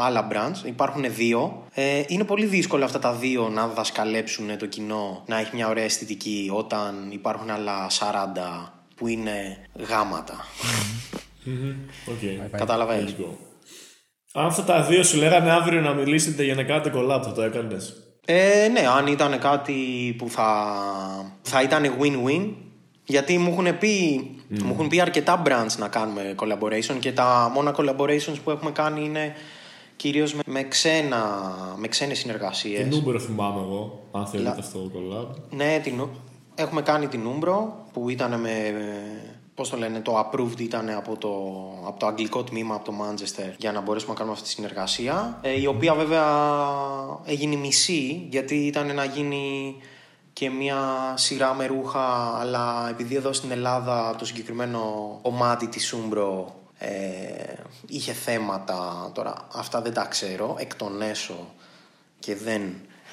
άλλα brands. Υπάρχουν δύο. Ε, είναι πολύ δύσκολο αυτά τα δύο να δασκαλέψουν το κοινό να έχει μια ωραία αισθητική όταν υπάρχουν άλλα 40 που είναι γάματα. Μμμ, Οκ. Καταλαβαίνεις. Let's go. Αν αυτά τα δύο σου λέγανε αύριο να μιλήσετε για να κάνετε collab, θα το έκανες; Ε, ναι, αν ήταν κάτι που θα, θα ήταν win-win. Γιατί μου έχουν, πει, μου έχουν πει αρκετά brands να κάνουμε collaboration και τα μόνα collaborations που έχουμε κάνει είναι κυρίως με, με, ξένα, με ξένες συνεργασίες. Την νούμερο θυμάμαι εγώ, αν θέλετε αυτό το collab. Ναι, την, έχουμε κάνει την Umbro που ήταν με. Πώς το λένε, το approved ήταν από το, από το αγγλικό τμήμα, από το Manchester, για να μπορέσουμε να κάνουμε αυτή τη συνεργασία. Ε, η οποία βέβαια έγινε μισή, γιατί ήταν να γίνει και μια σειρά με ρούχα, αλλά επειδή εδώ στην Ελλάδα το συγκεκριμένο κομμάτι της Umbro ε, είχε θέματα, τώρα αυτά δεν τα ξέρω, εκ των έσω και δεν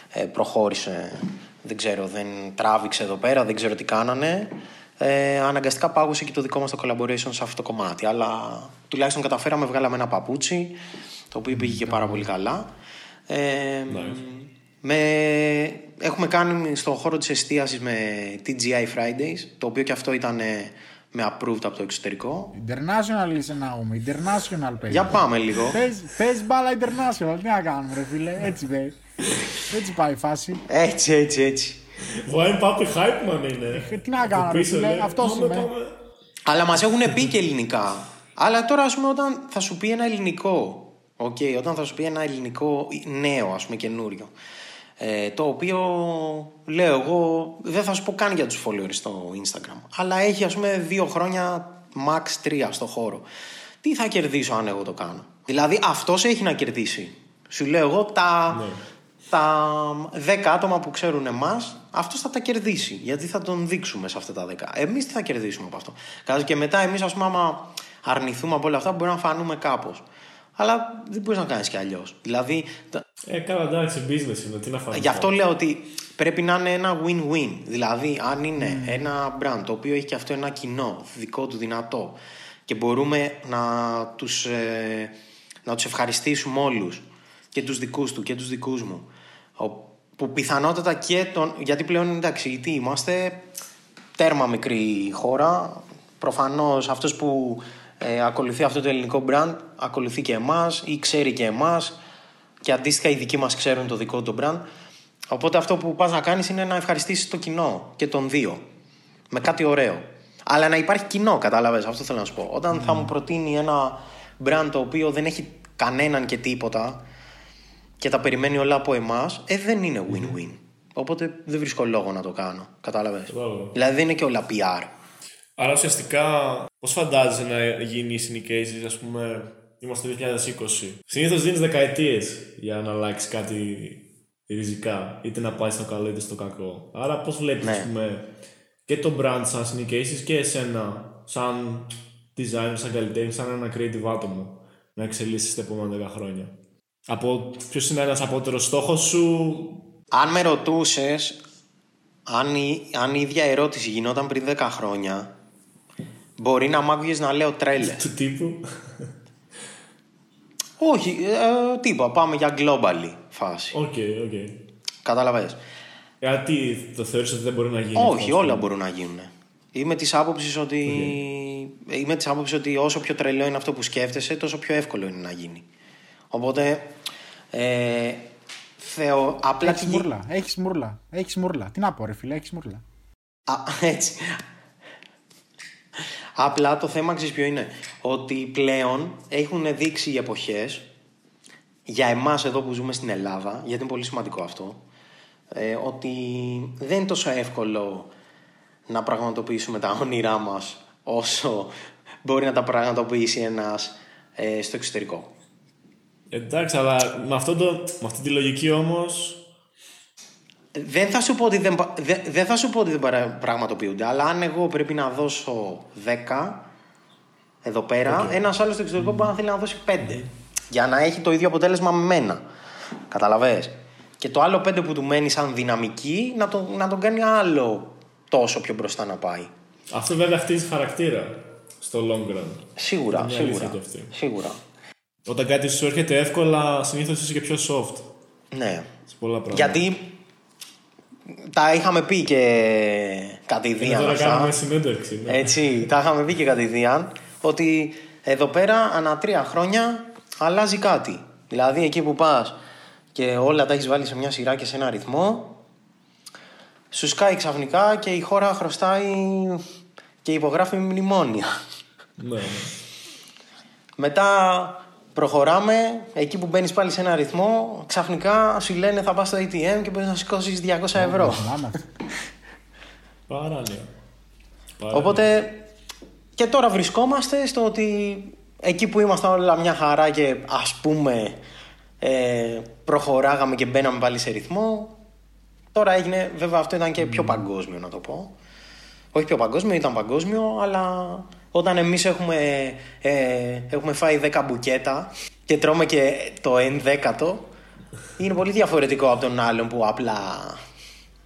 ε, προχώρησε, δεν ξέρω, δεν τράβηξε εδώ πέρα, δεν ξέρω τι κάνανε. Ε, αναγκαστικά πάγωσε και το δικό μας το collaboration σε αυτό το κομμάτι. Αλλά τουλάχιστον καταφέραμε, βγάλαμε ένα παπούτσι, το οποίο πήγε και πάρα πολύ καλά. Ε, με, έχουμε κάνει στον χώρο της εστίασης με TGI Fridays, το οποίο και αυτό ήταν ε, με approved από το εξωτερικό. International είσαι να πούμε. International παίζει. Για πάμε λίγο. Πες, πες μπάλα international. Τι να κάνουμε, ρε φίλε. Έτσι παίζει. Έτσι πάει η φάση. Έτσι, έτσι, έτσι. Wine Papi Hype Man είναι. Ε, τι να κάνω, Από ρε πίσω, φίλε, λέει, αυτός πάμε, είμαι. πάμε. Αλλά μας έχουν πει και ελληνικά. Αλλά τώρα, ας πούμε, όταν θα σου πει ένα ελληνικό. Οκ, όταν θα σου πει ένα ελληνικό νέο, ας πούμε, καινούριο. Ε, το οποίο λέω εγώ, δεν θα σου πω καν για τους followers στο Instagram. Αλλά έχει, ας πούμε, δύο χρόνια, max τρία στο χώρο. Τι θα κερδίσω αν εγώ το κάνω; Δηλαδή, αυτός έχει να κερδίσει. Σου λέω εγώ τα, τα 10 άτομα που ξέρουν εμάς, αυτός θα τα κερδίσει. Γιατί θα τον δείξουμε σε αυτά τα 10. Εμείς τι θα κερδίσουμε από αυτό; Κάτω και μετά, εμείς, ας πούμε, άμα αρνηθούμε από όλα αυτά, μπορεί να φανούμε κάπως. Αλλά δεν μπορείς να κάνεις κι αλλιώς. Δηλαδή, τα- Ε, καλά, εντάξει, business είναι. Τι να φάμε. Γι' αυτό λέω ότι πρέπει να είναι ένα win-win. Δηλαδή, αν είναι ένα brand το οποίο έχει και αυτό ένα κοινό, δικό του δυνατό και μπορούμε να τους, ε, να τους ευχαριστήσουμε όλους και τους δικούς του και τους δικούς μου ο- που πιθανότατα και τον... γιατί πλέον εντάξει τι είμαστε τέρμα μικρή χώρα προφανώς αυτός που ε, ακολουθεί αυτό το ελληνικό brand ακολουθεί και εμάς ή ξέρει και εμάς και αντίστοιχα οι δικοί μας ξέρουν το δικό του brand. Οπότε αυτό που πας να κάνεις είναι να ευχαριστήσεις το κοινό και τον δύο. Με κάτι ωραίο. Αλλά να υπάρχει κοινό, κατάλαβες, αυτό θέλω να σου πω. Όταν θα μου προτείνει ένα brand το οποίο δεν έχει κανέναν και τίποτα και τα περιμένει όλα από εμάς, ε, δεν είναι win-win. Οπότε δεν βρίσκω λόγο να το κάνω. Κατάλαβες. Κατάλαβα. Δηλαδή δεν είναι και όλα PR. Άρα ουσιαστικά, πώς φαντάζεσαι να γίνει η syndication, ας πούμε, Είμαστε το 2020. Συνήθως δίνεις δεκαετίες για να αλλάξει κάτι ριζικά. Είτε να πάει στο καλό είτε στο κακό. Άρα, πώς βλέπεις, Ναι. πούμε, και το brand σαν συνικήσεις και εσένα σαν designer, σαν καλλιτέχνη, σαν ένα creative άτομο να εξελίσσει τα επόμενα 10 χρόνια. Από ποιος είναι ένας απώτερος στόχος σου, Αν με ρωτούσες, αν, η- αν η ίδια ερώτηση γινόταν πριν 10 χρόνια, μπορεί να μ' άκουγες να λέω τρέλε. του τύπου. Όχι, ε, τίποτα. Πάμε για globally φάση. OK, OK. Κατάλαβες. Γιατί το θεωρείς ότι δεν μπορεί να γίνει. Όχι, αυτό, όλα μπορούν να γίνουν. Είμαι της άποψης ότι... Είμαι της άποψης ότι όσο πιο τρελό είναι αυτό που σκέφτεσαι, τόσο πιο εύκολο είναι να γίνει. Οπότε, ε, θεω... απλά Έχεις τη γι- μουρλα. Έχεις μουρλα. Έχεις μουρλα. Τι να πω, ρε φίλε, έχεις μουρλα. Α, έτσι. Απλά το θέμα ξέρεις ποιο είναι; Ότι πλέον έχουν δείξει οι εποχές για εμάς εδώ που ζούμε στην Ελλάδα, γιατί είναι πολύ σημαντικό αυτό, ε, ότι δεν είναι τόσο εύκολο να πραγματοποιήσουμε τα όνειρά μας όσο μπορεί να τα πραγματοποιήσει ένας ε, στο εξωτερικό. Εντάξει, αλλά με, αυτό το, με αυτή τη λογική όμως. Δεν θα σου πω ότι δεν, πα- δεν, δεν θα σου πω ότι δεν παρα- πραγματοποιούνται, αλλά αν εγώ πρέπει να δώσω 10 εδώ πέρα, ένας άλλος στο εξωτερικό μπορεί να θέλει να δώσει 5 για να έχει το ίδιο αποτέλεσμα με μένα. Καταλαβες; Και το άλλο 5 που του μένει σαν δυναμική να, το, να τον κάνει άλλο τόσο πιο μπροστά να πάει. Αυτό βέβαια χτίζει χαρακτήρα στο long run. Σίγουρα, Είναι αλήθεια σίγουρα. το αυτή. Σίγουρα. Όταν κάτι σου έρχεται εύκολα, συνήθως είσαι και πιο soft Ναι. σε πολλά πράγματα. Γιατί τα είχαμε πει και Είναι κατηδίαν τώρα αυτά. κάνουμε συνέντευξη. Ναι. Έτσι, τα είχαμε πει και κατηδίαν ότι εδώ πέρα ανά τρία χρόνια αλλάζει κάτι. Δηλαδή εκεί που πας και όλα τα έχεις βάλει σε μια σειρά και σε ένα ρυθμό σου σκάει ξαφνικά και η χώρα χρωστάει και υπογράφει μνημόνια. ναι, ναι. Μετά προχωράμε, εκεί που μπαίνεις πάλι σε ένα ρυθμό, ξαφνικά σου λένε θα πας στο ATM και μπορείς να σηκώσεις 200 ευρώ. Μάμα. Παράνοια. Παράνοια. Οπότε και τώρα βρισκόμαστε στο ότι εκεί που ήμασταν όλα μια χαρά και ας πούμε ε, προχωράγαμε και μπαίναμε πάλι σε ρυθμό τώρα έγινε, βέβαια αυτό ήταν και πιο παγκόσμιο να το πω όχι πιο παγκόσμιο, ήταν παγκόσμιο αλλά όταν εμείς έχουμε, ε, έχουμε φάει 10 μπουκέτα και τρώμε και το 1 δέκατο είναι πολύ διαφορετικό από τον άλλον που απλά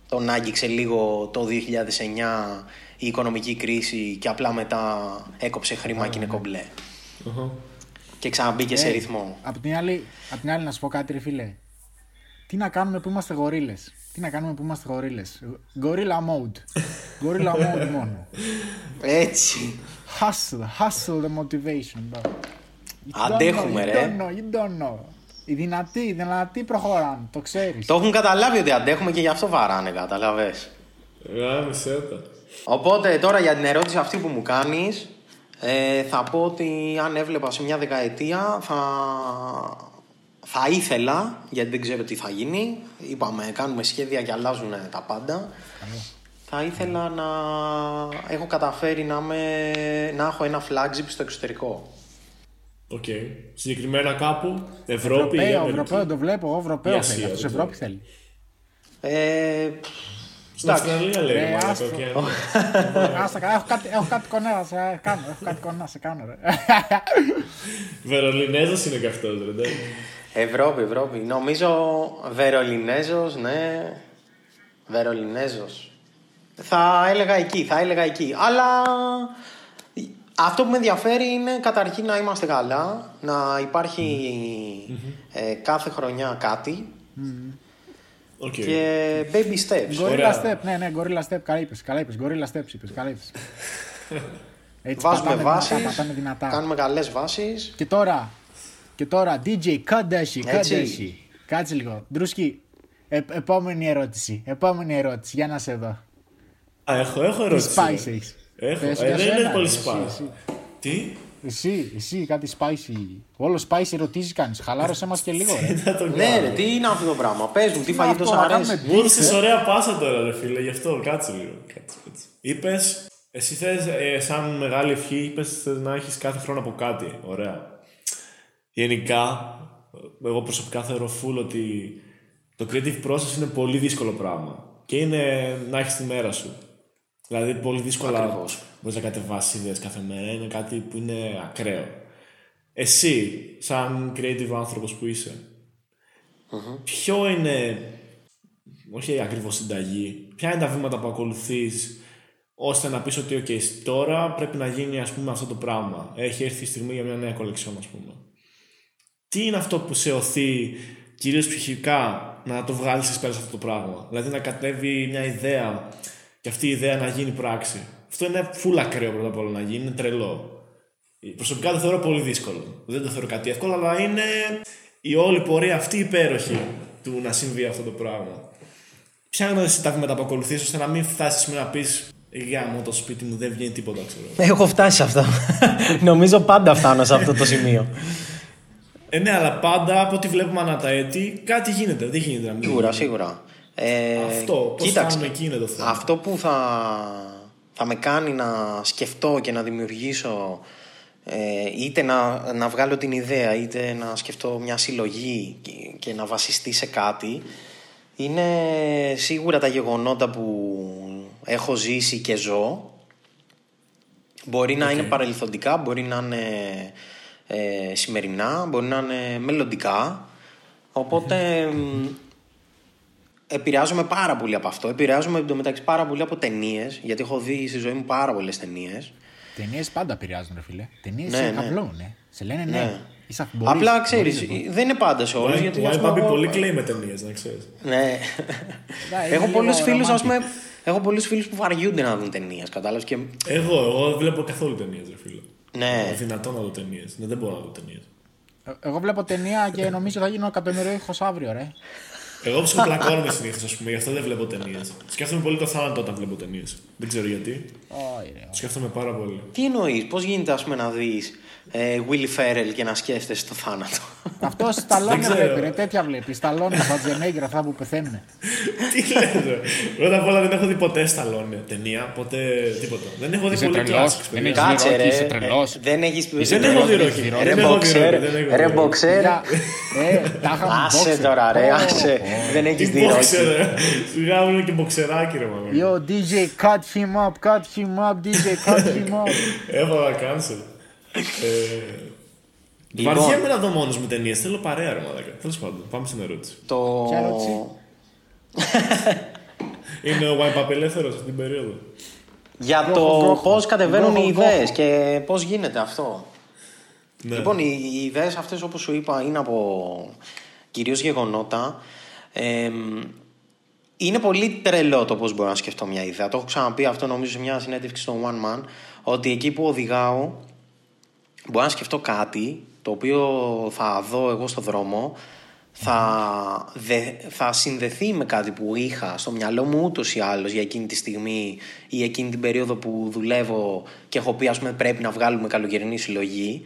τον άγγιξε λίγο το 2009 η οικονομική κρίση και απλά μετά έκοψε χρήμα και είναι κομπλέ. Αχα. Και ξαναμπήκε σε Ε, ρυθμό. Απ' την, άλλη, απ' την άλλη να σου πω κάτι ρε φίλε. Τι να κάνουμε που είμαστε γορίλες; Τι να κάνουμε που είμαστε γορίλες; Gorilla mode. Gorilla mode μόνο. Έτσι. Hustle, hustle the motivation. bro. You don't Αντέχουμε, know, you ρε. don't know, you don't know. Οι δυνατοί, οι δυνατοί προχωράνε, το ξέρεις. Το έχουν καταλάβει ότι αντέχουμε και γι' αυτό βαράνε, καταλαβες. Γάμισε τα. Οπότε τώρα για την ερώτηση αυτή που μου κάνεις ε, θα πω ότι αν έβλεπα σε μια δεκαετία θα, θα ήθελα, γιατί δεν ξέρω τι θα γίνει, είπαμε κάνουμε σχέδια και αλλάζουν τα πάντα, θα ήθελα να έχω καταφέρει να, με, να έχω ένα flagship στο εξωτερικό. Οκ. Συγκεκριμένα κάπου, Ευρώπη ή Ευρωπαίο, Αμερική; Ευρωπαίο το βλέπω, εγώ Η Ευρωπαίος Ασία, θέλει. Αυτός δεν Ευρώπη θέλει. Ε, Στην εντάξει. Αυστραλία λέει. Ε, μαλάκα, άστο. ωκεανό. Άστα καλά, έχω κάτι, έχω κάτι κονέ να σε κάνω. Έχω κάτι κονέ να σε κάνω, ρε. Βερολινέζος είναι και αυτός, ρε. εντάξει. Ευρώπη, Ευρώπη. Νομίζω Βερολινέζος, ναι. Βερολινέζος. Θα έλεγα εκεί, θα έλεγα εκεί. Αλλά αυτό που με ενδιαφέρει είναι καταρχήν να είμαστε καλά, να υπάρχει ε, κάθε χρονιά κάτι Οκ. και baby steps. Gorilla Ωραία. Step, ναι, ναι, Gorilla Step, καλά είπες, καλά είπες. Gorilla Steps είπες, καλά είπες. Έτσι Βάζουμε πατάμε βάσεις, δυνατά, πατάμε δυνατά. κάνουμε καλές βάσεις. Και τώρα, και τώρα, DJ, καντέσι, Έτσι. καντέσι. Κάτσε λίγο. Ντρούσκι, ε, επόμενη ερώτηση, επόμενη ερώτηση, για να σε δω. Α, έχω, έχω Τι ερώτηση. spice ρε. έχεις. Έχω. Πες Ε, για δεν σένα, είναι πολύ εσύ, spice. εσύ. Τι; Εσύ, εσύ, κάτι spicy. Όλο spicy ερωτήσεις κάνεις. Χαλάρωσέ μας και λίγο, ρε. Θα το Ναι, κάνω. ρε, τι είναι αυτό το πράγμα; Πες μου, τι είναι φαγητός αυτό, σου να αρέσει; κάνουμε Μου έδωσες ε. ωραία πάσα τώρα, ρε φίλε, γι' αυτό. Κάτσε λίγο. Κάτσε, κάτσε. Είπες, εσύ θες, ε, σαν μεγάλη ευχή, είπες θες να έχεις κάθε χρόνο από κάτι. Ωραία. γενικά, εγώ προσωπικά θεωρώ full ότι το creative process είναι πολύ δύσκολο πράγμα. Και είναι να έχεις τη μέρα σου. Δηλαδή, πολύ δύσκολα Ακριβώς. μπορείς να κατεβάσεις ιδέε κάθε μέρα. Είναι κάτι που είναι ακραίο. Εσύ, σαν creative άνθρωπος που είσαι, ποιο είναι, όχι ακριβώς συνταγή, ποια είναι τα βήματα που ακολουθείς ώστε να πεις ότι okay, τώρα πρέπει να γίνει ας πούμε αυτό το πράγμα. Έχει έρθει η στιγμή για μια νέα κολεξιόν ας πούμε. Τι είναι αυτό που σε οθεί κυρίως ψυχικά να το βγάλεις εις πέρα σε αυτό το πράγμα; Δηλαδή να κατέβει μια ιδέα και αυτή η ιδέα να γίνει πράξη. Αυτό είναι full ακραίο πρώτα απ' όλα να γίνει, είναι τρελό. Προσωπικά το θεωρώ πολύ δύσκολο. Δεν το θεωρώ κάτι εύκολο, αλλά είναι η όλη πορεία αυτή υπέροχη του να συμβεί αυτό το πράγμα. Ποια είναι εσύ τα βήματα που ακολουθείς ώστε να μην φτάσεις με να πεις Για μου το σπίτι μου δεν βγαίνει τίποτα, ξέρω. Έχω φτάσει σε αυτό. Νομίζω πάντα φτάνω σε αυτό το σημείο. Ε, ναι, αλλά πάντα από ό,τι βλέπουμε ανά τα έτη κάτι γίνεται. Δεν γίνεται να μην Σίγουρα, γίνει. σίγουρα. Ε, Αυτό, πώς κοίταξε, φτάνουμε εκεί είναι το θέμα. Αυτό που θα, θα με κάνει να σκεφτώ και να δημιουργήσω ε, είτε να, να βγάλω την ιδέα είτε να σκεφτώ μια συλλογή και, και να βασιστεί σε κάτι είναι σίγουρα τα γεγονότα που έχω ζήσει και ζω Μπορεί να είναι παρελθοντικά, μπορεί να είναι ε, σημερινά, μπορεί να είναι μελλοντικά. Οπότε μ, επηρεάζομαι πάρα πολύ από αυτό. Επηρεάζομαι εντωμεταξύ πάρα πολύ από ταινίες, γιατί έχω δει στη ζωή μου πάρα πολλές ταινίες. Ταινίες πάντα επηρεάζουν, ρε φίλε. Ταινίες Ναι, σε ναι. καβλώνουν. ε. Σε λένε ναι. Ναι. Είσαι, μπορείς, Απλά ξέρεις, μπορείς εδώ. δεν είναι πάντα σε όλου. Γιατί Ο ας πούμε, Άιπαμπι εγώ- πολύ κλαίει με ταινίες, να ξέρεις. Ναι. είναι έχω λίγο πολλούς φίλους, ας romantic. πούμε. Έχω πολλούς φίλους που βαριούνται να δουν ταινίες, κατάλαβες. Και... Εγώ, εγώ δεν βλέπω καθόλου ταινίες, ρε φίλε. Ναι. Είναι δυνατόν να δω ταινίες. Ναι, δεν μπορώ να δω ταινίες. Ε, Εγώ βλέπω ταινία και νομίζω θα γίνω εκατομμυρίουχο αύριο, ρε. Εγώ ψυχοπλακώνομαι συνήθως, ας πούμε, γι' αυτό δεν βλέπω ταινίες. Σκέφτομαι πολύ το θάνατο όταν βλέπω ταινίες. Δεν ξέρω γιατί. Όχι, ρε. Το σκέφτομαι πάρα πολύ. Τι εννοείς, πώς γίνεται ας πούμε, να δεις ε, Willy Ferrell και να σκέφτεσαι το θάνατο. Αυτό Σταλόνε ξέρω. βλέπει, ρε. Τέτοια βλέπεις. Σταλόνε, Βατζενέγκρα, αυτά που πεθαίνουν. Τι λες, ρε. Πρώτα απ' όλα δεν έχω δει ποτέ Σταλόνε ταινία, ποτέ τίποτα. Δεν έχω δει Είσαι πολύ τρελός, κλάσικες, δεν παιδιά. έχεις- Κάτσε Ρόκι, ρε. είσαι τρελός. Ε, Δεν έχεις πει. Δεν έχω δει Ρόκι. Ρε Δεν έχω δει μποξέρ. Ρόκι, δεν έχω Ρε δει. μποξέρ. Για- Ε, τα είχαμε Άσε boxer. τώρα, ρε, Ω, άσε. ω. Δεν έχεις Τι δει μπόξερ, Ρόκι. ρε. Σιγά μου είναι και μποξεράκι, ρε μάλλον. Yo, DJ, cut him up, cut him up, DJ, cut him up. Έβαλα cancel. Ε, Λοιπόν. Βαριέμαι να δω μόνος με ταινίες. Θέλω παρέα, ρε μαλάκα. Τέλος πάντων, πάμε στην ερώτηση. Το. Ποια ερώτηση; Είναι ο Wipe Up ελεύθερος αυτή την περίοδο. Για Γκόχο, το γκόχο. πώς κατεβαίνουν οι Γκόχο, ιδέες και πώς γίνεται αυτό. Ναι. Λοιπόν, οι, οι ιδέες αυτές, όπως σου είπα, είναι από κυρίως γεγονότα. Εμ, είναι πολύ τρελό το πώς μπορώ να σκεφτώ μια ιδέα. Το έχω ξαναπεί αυτό νομίζω σε μια συνέντευξη στο One Man. Ότι εκεί που οδηγάω, μπορώ να σκεφτώ κάτι το οποίο θα δω εγώ στο δρόμο. Θα, δε, θα συνδεθεί με κάτι που είχα στο μυαλό μου ούτως ή άλλως για εκείνη τη στιγμή ή εκείνη την περίοδο που δουλεύω και έχω πει ας πούμε πρέπει να βγάλουμε καλοκαιρινή συλλογή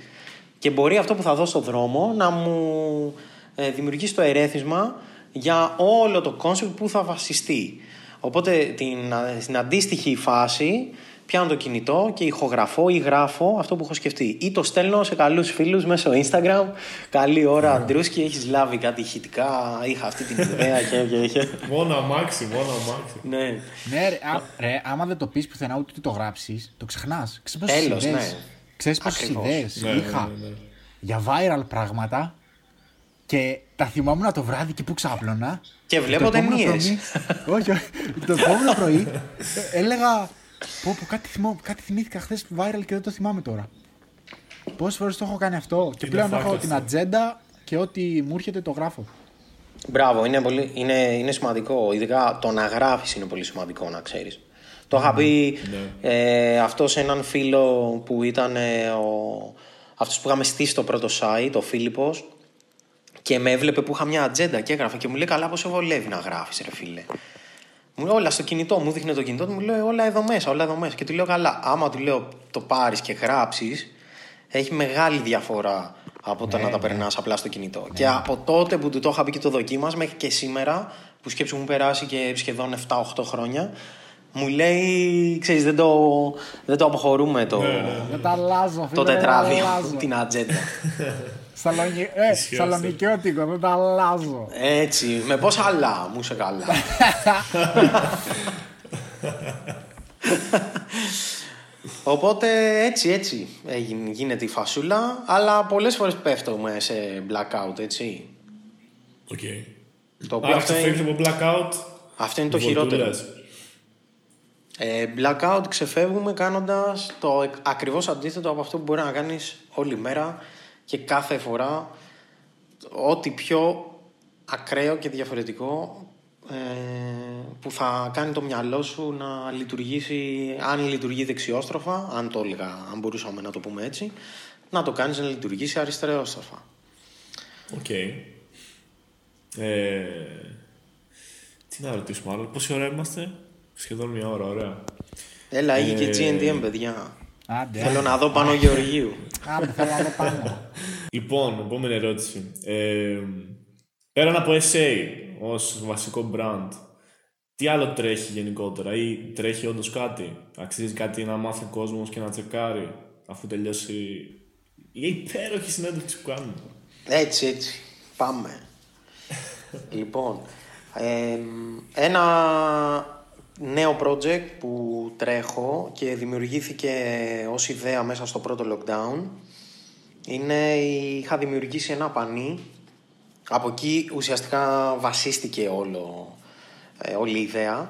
και μπορεί αυτό που θα δω στο δρόμο να μου ε, δημιουργήσει το ερέθισμα για όλο το concept που θα βασιστεί. Οπότε την, α, στην αντίστοιχη φάση πιάνω το κινητό και ηχογραφώ ή γράφω αυτό που έχω σκεφτεί. Ή το στέλνω σε καλούς φίλους μέσω Instagram. Καλή ώρα, Αντρούσκη, έχεις λάβει κάτι ηχητικά, είχα αυτή την ιδέα και... και, και. Μόνο αμάξι, μόνο αμάξι. ναι. Ναι, ρε, α, ρε, άμα δεν το πεις πουθενά ούτε το γράψεις, το ξεχνάς. Ξέρεις πόσες Τέλος, ιδέες. ναι. Ξέρεις πόσες Ακριβώς. ιδέες Ναι, είχα ναι, ναι. για viral πράγματα και τα θυμόμουν το βράδυ και που ξάπλωνα. Και βλέπω το επόμενο ταινίες. πρωί- όχι, όχι. Το επόμενο πρωί ε, έλεγα. Πω, πω, κάτι, θυμώ, κάτι θυμήθηκα χθες viral και δεν το θυμάμαι τώρα. Πόσες φορές το έχω κάνει αυτό. Και Είναι πλέον fact έχω αυτό. την ατζέντα και ό,τι μου έρχεται το γράφω. Μπράβο, είναι, πολύ, είναι, είναι σημαντικό. Ειδικά το να γράφεις είναι πολύ σημαντικό να ξέρεις. Το είχα πει ε, αυτό σε έναν φίλο που ήταν ε, ο, αυτός που είχαμε στήσει το πρώτο site, ο Φίλιππος και με έβλεπε που είχα μια ατζέντα και έγραφα και μου λέει καλά πως σε βολεύει να γράφεις ρε φίλε. Μου λέει όλα στο κινητό, μου δείχνει το κινητό του, μου λέει όλα εδώ μέσα, όλα εδώ μέσα. Και του λέω καλά, άμα του λέω το πάρεις και γράψεις, έχει μεγάλη διαφορά από το να τα περνάς απλά στο κινητό. Και από τότε που του το είχα πει και το δοκίμας, μέχρι και σήμερα, που σκέψου μου περάσει και σχεδόν 7-8 χρόνια, Μου λέει, ξέρεις, δεν το, δεν το αποχωρούμε το, Δεν τα αλλάζω, το φίλε, δεν τα τετράδιο, αλλάζω. την ατζέντα. Σαλονι... Ε, Ισχύει Σαλονικιώτικο, δεν τα αλλάζω. Έτσι, με πόσα άλλα μου είσαι καλά. Οπότε έτσι έτσι έγινε- γίνεται η φασούλα, αλλά πολλές φορές πέφτουμε σε blackout, έτσι. Οκ. Το οποίο Άρα αυτό ξεφεύγεις είναι, από blackout. αυτό είναι το χειρότερο. βολτούλες. Ε, blackout ξεφεύγουμε κάνοντας το εκ- ακριβώς αντίθετο από αυτό που μπορεί να κάνεις όλη μέρα και κάθε φορά ό,τι πιο ακραίο και διαφορετικό ε, που θα κάνει το μυαλό σου να λειτουργήσει, αν λειτουργεί δεξιόστροφα, αν το έλεγα, αν μπορούσαμε να το πούμε έτσι, να το κάνεις να λειτουργήσει αριστερόστροφα. Οκ. Ε, τι να ρωτήσουμε άλλο. Πόση ώρα είμαστε; Σχεδόν μια ώρα, ωραία. Έλα, έγινε Ε, και GNTM, παιδιά. Άντε, Θέλω να δω πάνω Γεωργίου. άντε, θέλω να δω πάνω. Λοιπόν, επόμενη ερώτηση. Ε, πέραν από SA ως βασικό brand, τι άλλο τρέχει γενικότερα ή τρέχει όντως κάτι; Αξίζει κάτι να μάθει ο κόσμος και να τσεκάρει αφού τελειώσει η υπέροχη συνέντευξη που κάνουμε. Έτσι, έτσι. Πάμε. λοιπόν, ε, ένα νέο project που τρέχω και δημιουργήθηκε ως ιδέα μέσα στο πρώτο lockdown. Είναι είχα δημιουργήσει ένα πανί. Από εκεί ουσιαστικά βασίστηκε όλο, ε, όλη η ιδέα.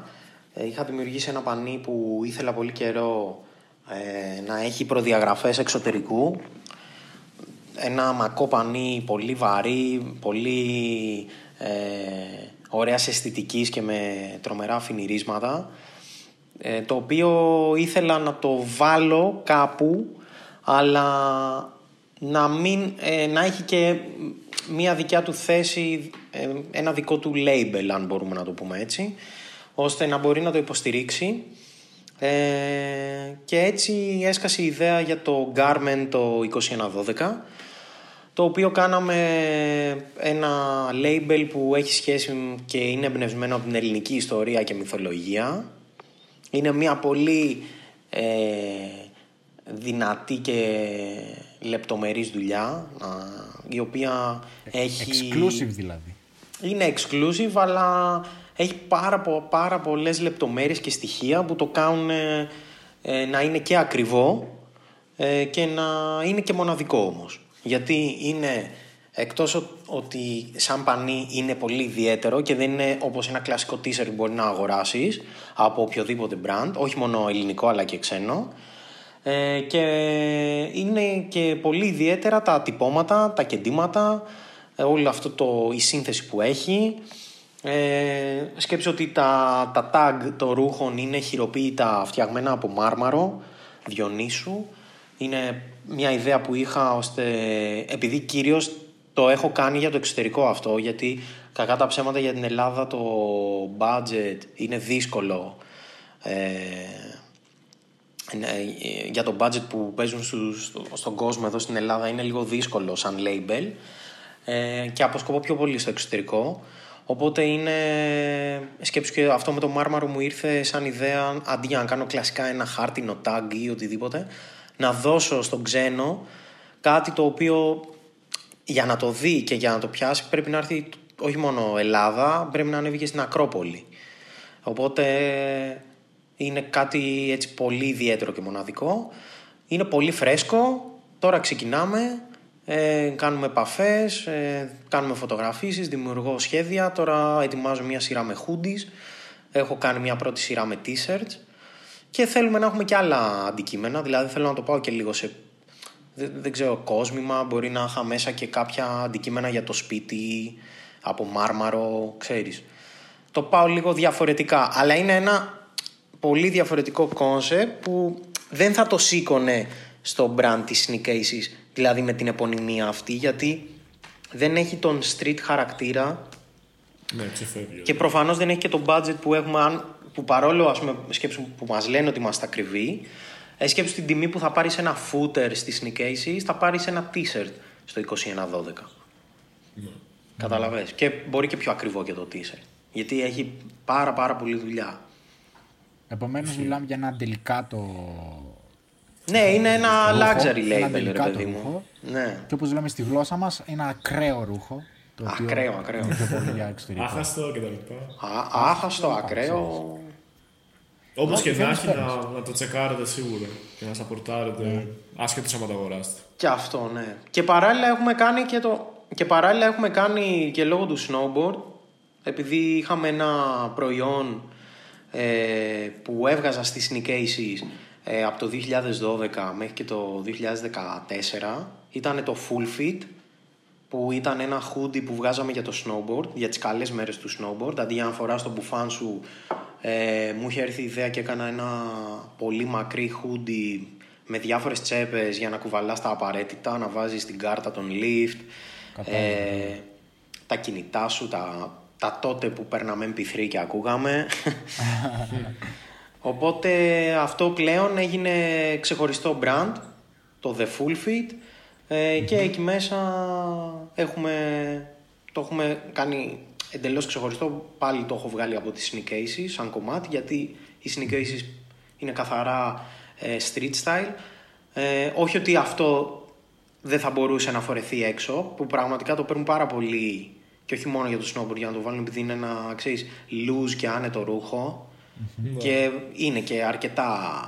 Ε, είχα δημιουργήσει ένα πανί που ήθελα πολύ καιρό ε, να έχει προδιαγραφές εξωτερικού. Ένα μακό πανί πολύ βαρύ, πολύ ε, ωραίας αισθητικής και με τρομερά φινιρίσματα ε, το οποίο ήθελα να το βάλω κάπου αλλά να, μην, ε, να έχει και μία δικιά του θέση, ε, ένα δικό του label αν μπορούμε να το πούμε έτσι ώστε να μπορεί να το υποστηρίξει. Ε, και έτσι έσκασε η ιδέα για το Garment το 2112 το οποίο κάναμε ένα label που έχει σχέση και είναι εμπνευσμένο από την ελληνική ιστορία και μυθολογία. Είναι μια πολύ ε, δυνατή και λεπτομερής δουλειά α, η οποία έχει... Exclusive δηλαδή. Είναι exclusive, αλλά έχει πάρα, πο- πάρα πολλές λεπτομέρειες και στοιχεία που το κάνουν ε, ε, να είναι και ακριβό ε, και να είναι και μοναδικό όμως. Γιατί είναι, εκτός ο- ότι σαν πανί είναι πολύ ιδιαίτερο και δεν είναι όπως ένα κλασικό t-shirt που μπορεί να αγοράσεις από οποιοδήποτε brand, όχι μόνο ελληνικό αλλά και ξένο, ε, και είναι και πολύ ιδιαίτερα τα τυπώματα, τα κεντήματα, ε, όλο αυτό το, η σύνθεση που έχει. Ε, σκέψου ότι τα, τα tag των ρούχων είναι χειροποίητα φτιαγμένα από μάρμαρο, Διονύσου. Είναι μια ιδέα που είχα ώστε, επειδή κυρίως το έχω κάνει για το εξωτερικό αυτό, γιατί κακά τα ψέματα για την Ελλάδα το budget είναι δύσκολο. Ε, είναι, ε, για το budget που παίζουν στους, στο- στον κόσμο εδώ στην Ελλάδα είναι λίγο δύσκολο σαν label ε, και αποσκοπώ πιο πολύ στο εξωτερικό. Οπότε είναι, σκέψου και αυτό με το μάρμαρο μου ήρθε σαν ιδέα αντί για να κάνω κλασικά ένα χάρτινο tag ή οτιδήποτε να δώσω στον ξένο κάτι το οποίο για να το δει και για να το πιάσει πρέπει να έρθει όχι μόνο Ελλάδα, πρέπει να ανέβει και στην Ακρόπολη. Οπότε είναι κάτι έτσι πολύ ιδιαίτερο και μοναδικό. Είναι πολύ φρέσκο. Τώρα ξεκινάμε. Ε, κάνουμε επαφές, ε, κάνουμε φωτογραφίσεις, δημιουργώ σχέδια. Τώρα ετοιμάζω μια σειρά με hoodies. Έχω κάνει μια πρώτη σειρά με t-shirts. Και θέλουμε να έχουμε και άλλα αντικείμενα. Δηλαδή θέλω να το πάω και λίγο σε δεν, δεν ξέρω, κόσμημα, μπορεί να είχα μέσα και κάποια αντικείμενα για το σπίτι, από μάρμαρο, ξέρεις. Το πάω λίγο διαφορετικά, αλλά είναι ένα πολύ διαφορετικό concept που δεν θα το σήκωνε στο brand της Sneakaces, δηλαδή με την επωνυμία αυτή, γιατί δεν έχει τον street χαρακτήρα Ναι, ξεφεύγει. και προφανώς δεν έχει και το budget που έχουμε, αν, που παρόλο ας πούμε, σκέψου που μας λένε ότι είμαστε ακριβοί, ε, σκέψου την τιμή που θα πάρει ένα footer στη Sneak Aces, θα πάρει ένα t-shirt στο 2112. Καταλαβες. Και μπορεί και πιο ακριβό και το t-shirt. Γιατί έχει πάρα πάρα πολλή δουλειά. Επομένως, μιλάμε για ένα αντιλικάτο. Ναι, είναι ένα ρούχο, luxury ένα label, ρε τελικάτο παιδί μου. ρούχο. Ναι. Και όπως λέμε στη γλώσσα μας, ένα ακραίο ρούχο. Το οποίο Ακραίο, ακραίο. είναι πιο πολύ για εξωτερικό. Άχαστο κτλ. Α, άχαστο, ακραίο. Όπως και να φέρνεις, έχει, φέρνεις. να, να το τσεκάρετε σίγουρα και να σαπορτάρετε Ναι. άσχετος άμα το αγοράσετε. Και αυτό, ναι. Και παράλληλα έχουμε κάνει και το. Και παράλληλα έχουμε κάνει και λόγω του snowboard, επειδή είχαμε ένα προϊόν ε, που έβγαζα στις Sneak Aces ε, από το 2012 μέχρι και το 2014 ήταν το Full Fit που ήταν ένα hoodie που βγάζαμε για το snowboard, για τις καλές μέρες του snowboard. Αντί για να φοράς το μπουφάν σου, ε, μου είχε έρθει η ιδέα και έκανα ένα πολύ μακρύ hoodie με διάφορες τσέπες για να κουβαλάς τα απαραίτητα, να βάζεις την κάρτα των lift, ε, τα κινητά σου, τα, τα τότε που παίρναμε MP3 και ακούγαμε. Οπότε αυτό πλέον έγινε ξεχωριστό brand, το The Full Fit ε, και εκεί μέσα έχουμε, το έχουμε κάνει εντελώς ξεχωριστό. Πάλι το έχω βγάλει από τις Sneak Aces σαν κομμάτι γιατί οι Sneak Aces είναι καθαρά ε, street style. Ε, όχι ότι αυτό δεν θα μπορούσε να φορεθεί έξω, που πραγματικά το παίρνουν πάρα πολύ και όχι μόνο για το snowboard, για να το βάλουν επειδή είναι ένα, ξέρεις, loose και άνετο ρούχο και είναι και αρκετά,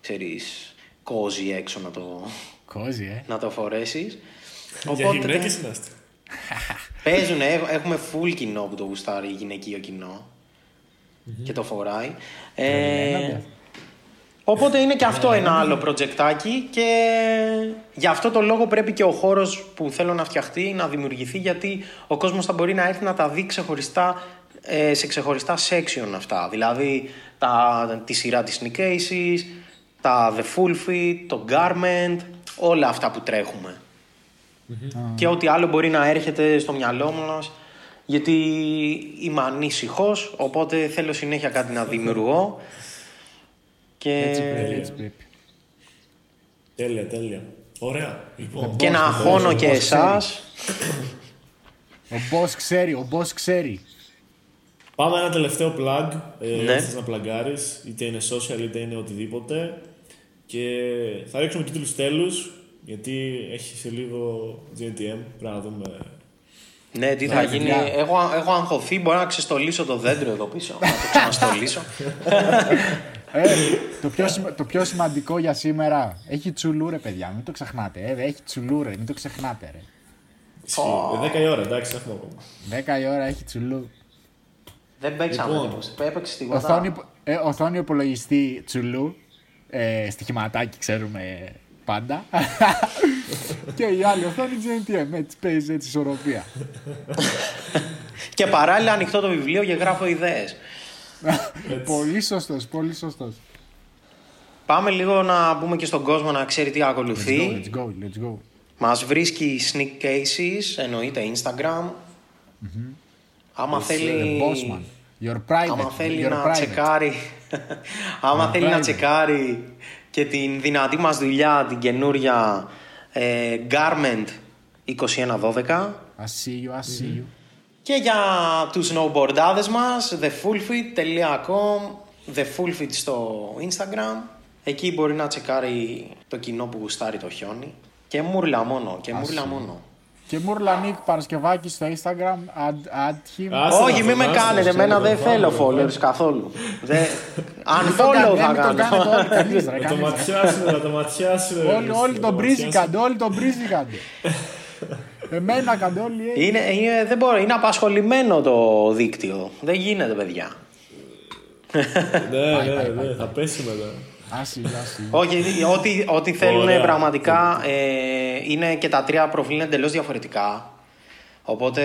ξέρεις, cozy έξω να το, Κόζι, ε. να το φορέσεις. Για γυναίκες είναι άστα. Παίζουν, έχουμε full κοινό που το γουστάρει, γυναικείο κοινό και το φοράει. Ε, Τρελαίνονται. οπότε είναι και αυτό ένα άλλο προτζεκτάκι και γι' αυτό το λόγο πρέπει και ο χώρος που θέλω να φτιαχτεί να δημιουργηθεί γιατί ο κόσμος θα μπορεί να έρθει να τα δει ξεχωριστά ε, σε ξεχωριστά section αυτά. Δηλαδή τα, τη σειρά της Sneak Aces, τα The Full Fit, το Garment, όλα αυτά που τρέχουμε και ό,τι άλλο μπορεί να έρχεται στο μυαλό μας γιατί είμαι ανήσυχος, οπότε θέλω συνέχεια κάτι να δημιουργώ και, Έτσι πρέπει, έτσι πρέπει. Τέλεια, τέλεια. Ωραία. Λοιπόν, και να αγχώνω και πώς εσάς Ο boss ξέρει, ο boss ξέρει. πάμε ένα τελευταίο plug. Ε, Ναι. αν θες να πλαγκάρεις, είτε είναι social είτε είναι οτιδήποτε. Και θα ρίξουμε τίτλους τέλους, γιατί έχει σε λίγο GNTM. Πρέπει να δούμε. Ναι, τι θα Ναι, γίνει. παιδιά. Έχω, έχω αγχωθεί, μπορώ να ξεστολίσω το δέντρο εδώ πίσω. να το ξαναστολίσω. Ε, το, πιο, σημα- το πιο σημαντικό για σήμερα έχει τσουλούρε, παιδιά. Μην το ξεχνάτε. Ε, έχει τσουλούρε, μην το ξεχνάτε. Ρε. Ισχύει. Ε, 10 η ώρα, εντάξει, έχουμε ακόμα. 10 η ώρα έχει τσουλού. Δεν παίξαμε Λοιπόν. λοιπόν. Έπαιξε τίποτα. Οθόνη, ε, οθόνη υπολογιστή τσουλού. Ε, στοιχηματάκι ξέρουμε πάντα. και η άλλη οθόνη GNTM. Έτσι παίζει έτσι ισορροπία. Και παράλληλα ανοιχτό το βιβλίο και γράφω ιδέες. πολύ σωστός, πολύ σωστός. Πάμε λίγο να πούμε και στον κόσμο να ξέρει τι Let's go, ακολουθεί. let's go, let's go. Μας βρίσκει Sneak Cases, εννοείται Instagram. Άμα The θέλει... boss man. Your private. Άμα θέλει your να private. τσεκάρει Άμα Your θέλει να private. τσεκάρει και την δυνατή μας δουλειά την καινούρια ε, Garment 2112 I see you, I see you. και για τους snowboardάδες μας thefullfit.com thefullfit στο Instagram. Εκεί μπορεί να τσεκάρει το κοινό που γουστάρει το χιόνι. Και μούρλα μόνο και μούρλα μόνο Και Μούρλα Νίκ Παρασκευάκης στο Instagram. Add, add him. Άσε όχι, να μην με φωνάζεις, κάνετε. άσε να Εμένα δεν φωνάζεις, θέλω να followers φωνάζεις. καθόλου. Δεν- Μην το Unfollow κάνετε, θα μην το κάνετε όλοι, κάνω. κανείς, ρε, Να το κανείς, ρε. ματιάσουμε, να το ματιάσουμε. Όλοι, όλοι τον πρίζικαντε, όλοι τον πρίζικαντε. Εμένα κάντε όλοι έτσι. Είναι, είναι, δεν μπορώ, είναι απασχολημένο το δίκτυο. Δεν γίνεται, παιδιά. Ναι, ναι, ναι, θα πέσει μετά. Άσυ, άσυ. Όχι, ό,τι, ό,τι θέλουν Ωραία. πραγματικά ε, είναι και τα τρία προφίλ εντελώς διαφορετικά. Οπότε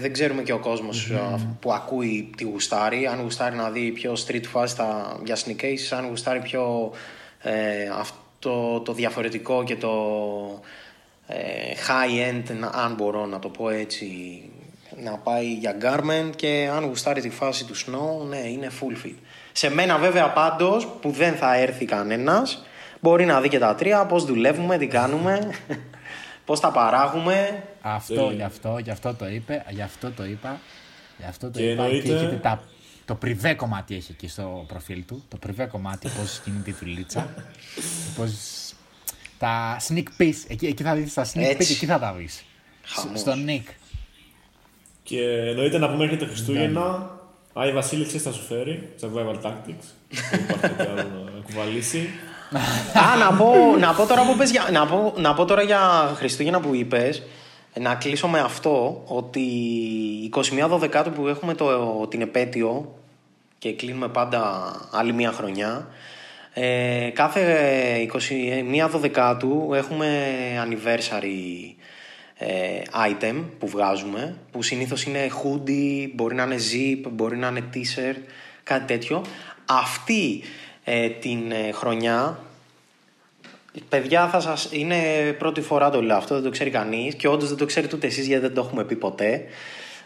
δεν ξέρουμε και ο κόσμος α, που ακούει τι γουστάρει. Αν γουστάρει να δει πιο street fast στα- για sneak cases, αν γουστάρει πιο ε, αυτό το διαφορετικό και το ε, high end, να- αν μπορώ να το πω έτσι, να πάει για garment και αν γουστάρει τη φάση του snow, ναι, είναι full fit. Σε μένα βέβαια πάντως, που δεν θα έρθει κανένας, μπορεί να δει και τα τρία, πώς δουλεύουμε, τι κάνουμε, πώς τα παράγουμε. Αυτό, γι' αυτό, γι' αυτό το είπε, γι' αυτό το είπα. Γι' αυτό το Και είπα. εννοείται- Και έχετε τα, το πριβέ κομμάτι έχει εκεί στο προφίλ του. Το πριβέ κομμάτι, πώς κινείται η δουλίτσα. πώς... Τα sneak peek, εκεί, εκεί θα δεις τα sneak peek, Έτσι. εκεί θα τα δεις. Χαμός. Στο Nick. Και εννοείται να πούμε έρχεται Χριστούγεννα. Άι Βασίλης, ξέρεις θα σου φέρει. Survival Tactics. Δεν υπάρχει κάτι άλλο να κουβαλήσει. Α, να πω, να πω τώρα που πες για, να πω, να πω τώρα για Χριστούγεννα που είπες, να κλείσω με αυτό, ότι 21 Δωδεκάτου που έχουμε το, την επέτειο και κλείνουμε πάντα άλλη μία χρονιά, ε, κάθε 21 Δωδεκάτου έχουμε anniversary ε, item που βγάζουμε, που συνήθως είναι hoodie, μπορεί να είναι zip, μπορεί να είναι t-shirt, κάτι τέτοιο. Αυτή ε, την ε, χρονιά Παιδιά, θα σας... είναι πρώτη φορά το λέω αυτό, δεν το ξέρει κανείς και όντως δεν το ξέρετε ούτε εσείς γιατί δεν το έχουμε πει ποτέ.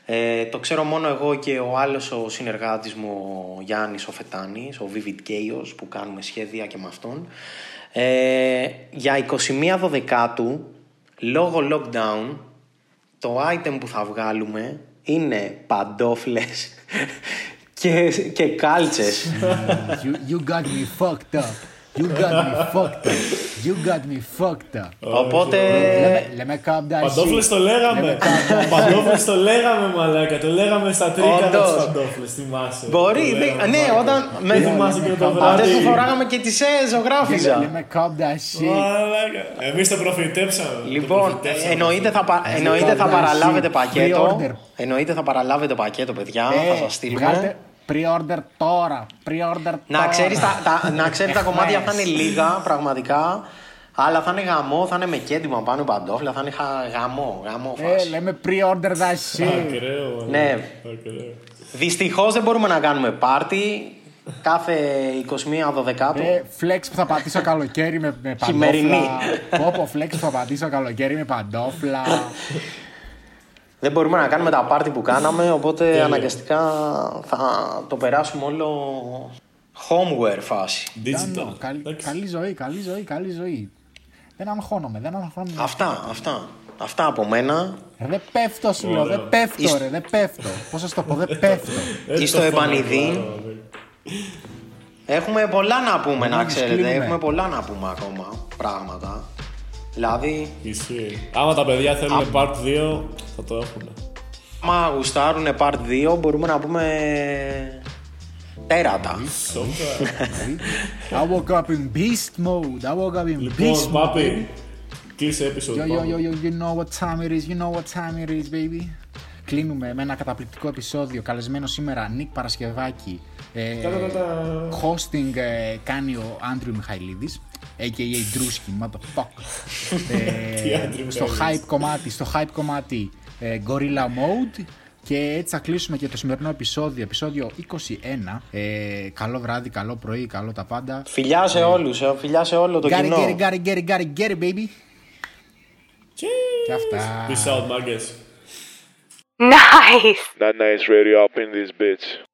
Ε, το ξέρω μόνο εγώ και ο άλλος ο συνεργάτης μου, ο Γιάννης ο Φετάνης, ο Vivid Chaos που κάνουμε σχέδια και με αυτόν. Ε, για 21 Δωδεκάτου, λόγω lockdown, το item που θα βγάλουμε είναι παντόφλες και, και κάλτσες. you, you got me fucked up. You got me fucked up. You got me fucked up. Οπότε... Λέμε, λέμε calm down Παντόφλες shit. το λέγαμε. Παντόφλες το λέγαμε, μαλάκα. Το λέγαμε στα τρίκα Όντως. τις παντόφλες, θυμάσαι. Μπορεί, Το δεν- λέγαμε, ναι, μαλάκα. όταν. Δεν θυμάσαι και το Αυτές βράδυ. που φοράγαμε και τις ε, ζωγράφιζα. Λέμε calm down shit. Μαλάκα. Εμείς το προφητέψαμε. Το Λοιπόν, προφητέψαμε. εννοείται θα, πα- εννοείται θα Calm down παραλάβετε shit. πακέτο. Pre-order. Εννοείται θα παραλάβετε πακέτο, παιδιά. Ε, θα σας στείλουμε. Βγάλτε pre-order τώρα. Pre-order Να τώρα. ξέρεις, τα, τα, να ξέρεις τα Εχθές. κομμάτια θα είναι λίγα, πραγματικά. Αλλά θα είναι γαμό, θα είναι με κέντημα πάνω παντόφλα, θα είναι χα- γαμό, γαμό Ε, φάση. λέμε pre-order that shit. Ακραίο, μαλάκα. Ναι. Ακραίο. Δυστυχώς δεν μπορούμε να κάνουμε πάρτι κάθε 21 Δωδεκάτου. Ε, flex που θα πατήσω καλοκαίρι με, με Χειμερινή. παντόφλα. Πόπο flex που θα πατήσω καλοκαίρι με παντόφλα. Δεν μπορούμε να κάνουμε τα πάρτι που κάναμε, οπότε αναγκαστικά θα το περάσουμε όλο homeware φάση. Digital. Κάνω, καλή, Εντάξει. καλή ζωή, καλή ζωή, καλή ζωή. Δεν αγχώνομαι, δεν αγχώνομαι. Αυτά, αυτά. Αυτά από μένα. Ρε, δεν πέφτω σου λέω, δεν πέφτω Είσαι- ρε, δεν πέφτω. Πώς θα σου το πω, δεν πέφτω. Έτσι Είστε το επανειδήν. φωνάζω, μαλάκα. Έχουμε πολλά να πούμε, να Μόλις ξέρετε. κλείνουμε. Έχουμε πολλά να πούμε ακόμα πράγματα. Δηλαδή, Ισχύει. Άμα τα παιδιά θέλουν part 2, θα το έχουν. άμα γουστάρουν part 2, μπορούμε να πούμε τέρατα. Σόκα. I woke up in beast mode, I woke up in beast Λοιπόν, mode; Πάπη, κλείσε episode. Yo, yo, πάμε. yo, yo, you know what time it is, you know what time it is, baby. Κλείνουμε με ένα καταπληκτικό επεισόδιο. Καλεσμένο σήμερα, Νίκ Παρασκευάκη. Ε, Τα-τα-τα-τα. hosting ε, κάνει ο Άντριου Μιχαηλίδης, a.k.a. Drewski, motherfucker. Τι ε, Άντριου στο Μιχαηλίδης. hype κομμάτι, στο hype κομμάτι ε, Gorilla Mode. Και έτσι θα κλείσουμε και το σημερινό επεισόδιο, επεισόδιο 21. Ε, καλό βράδυ, καλό πρωί, καλό τα πάντα. Φιλιά σε όλους, ε, φιλιά σε όλο το Got it, κοινό. get it, got it, get it, got it, get it, baby. Και αυτά. Peace out, μάγκες. Nice. That nice radio up in this bitch.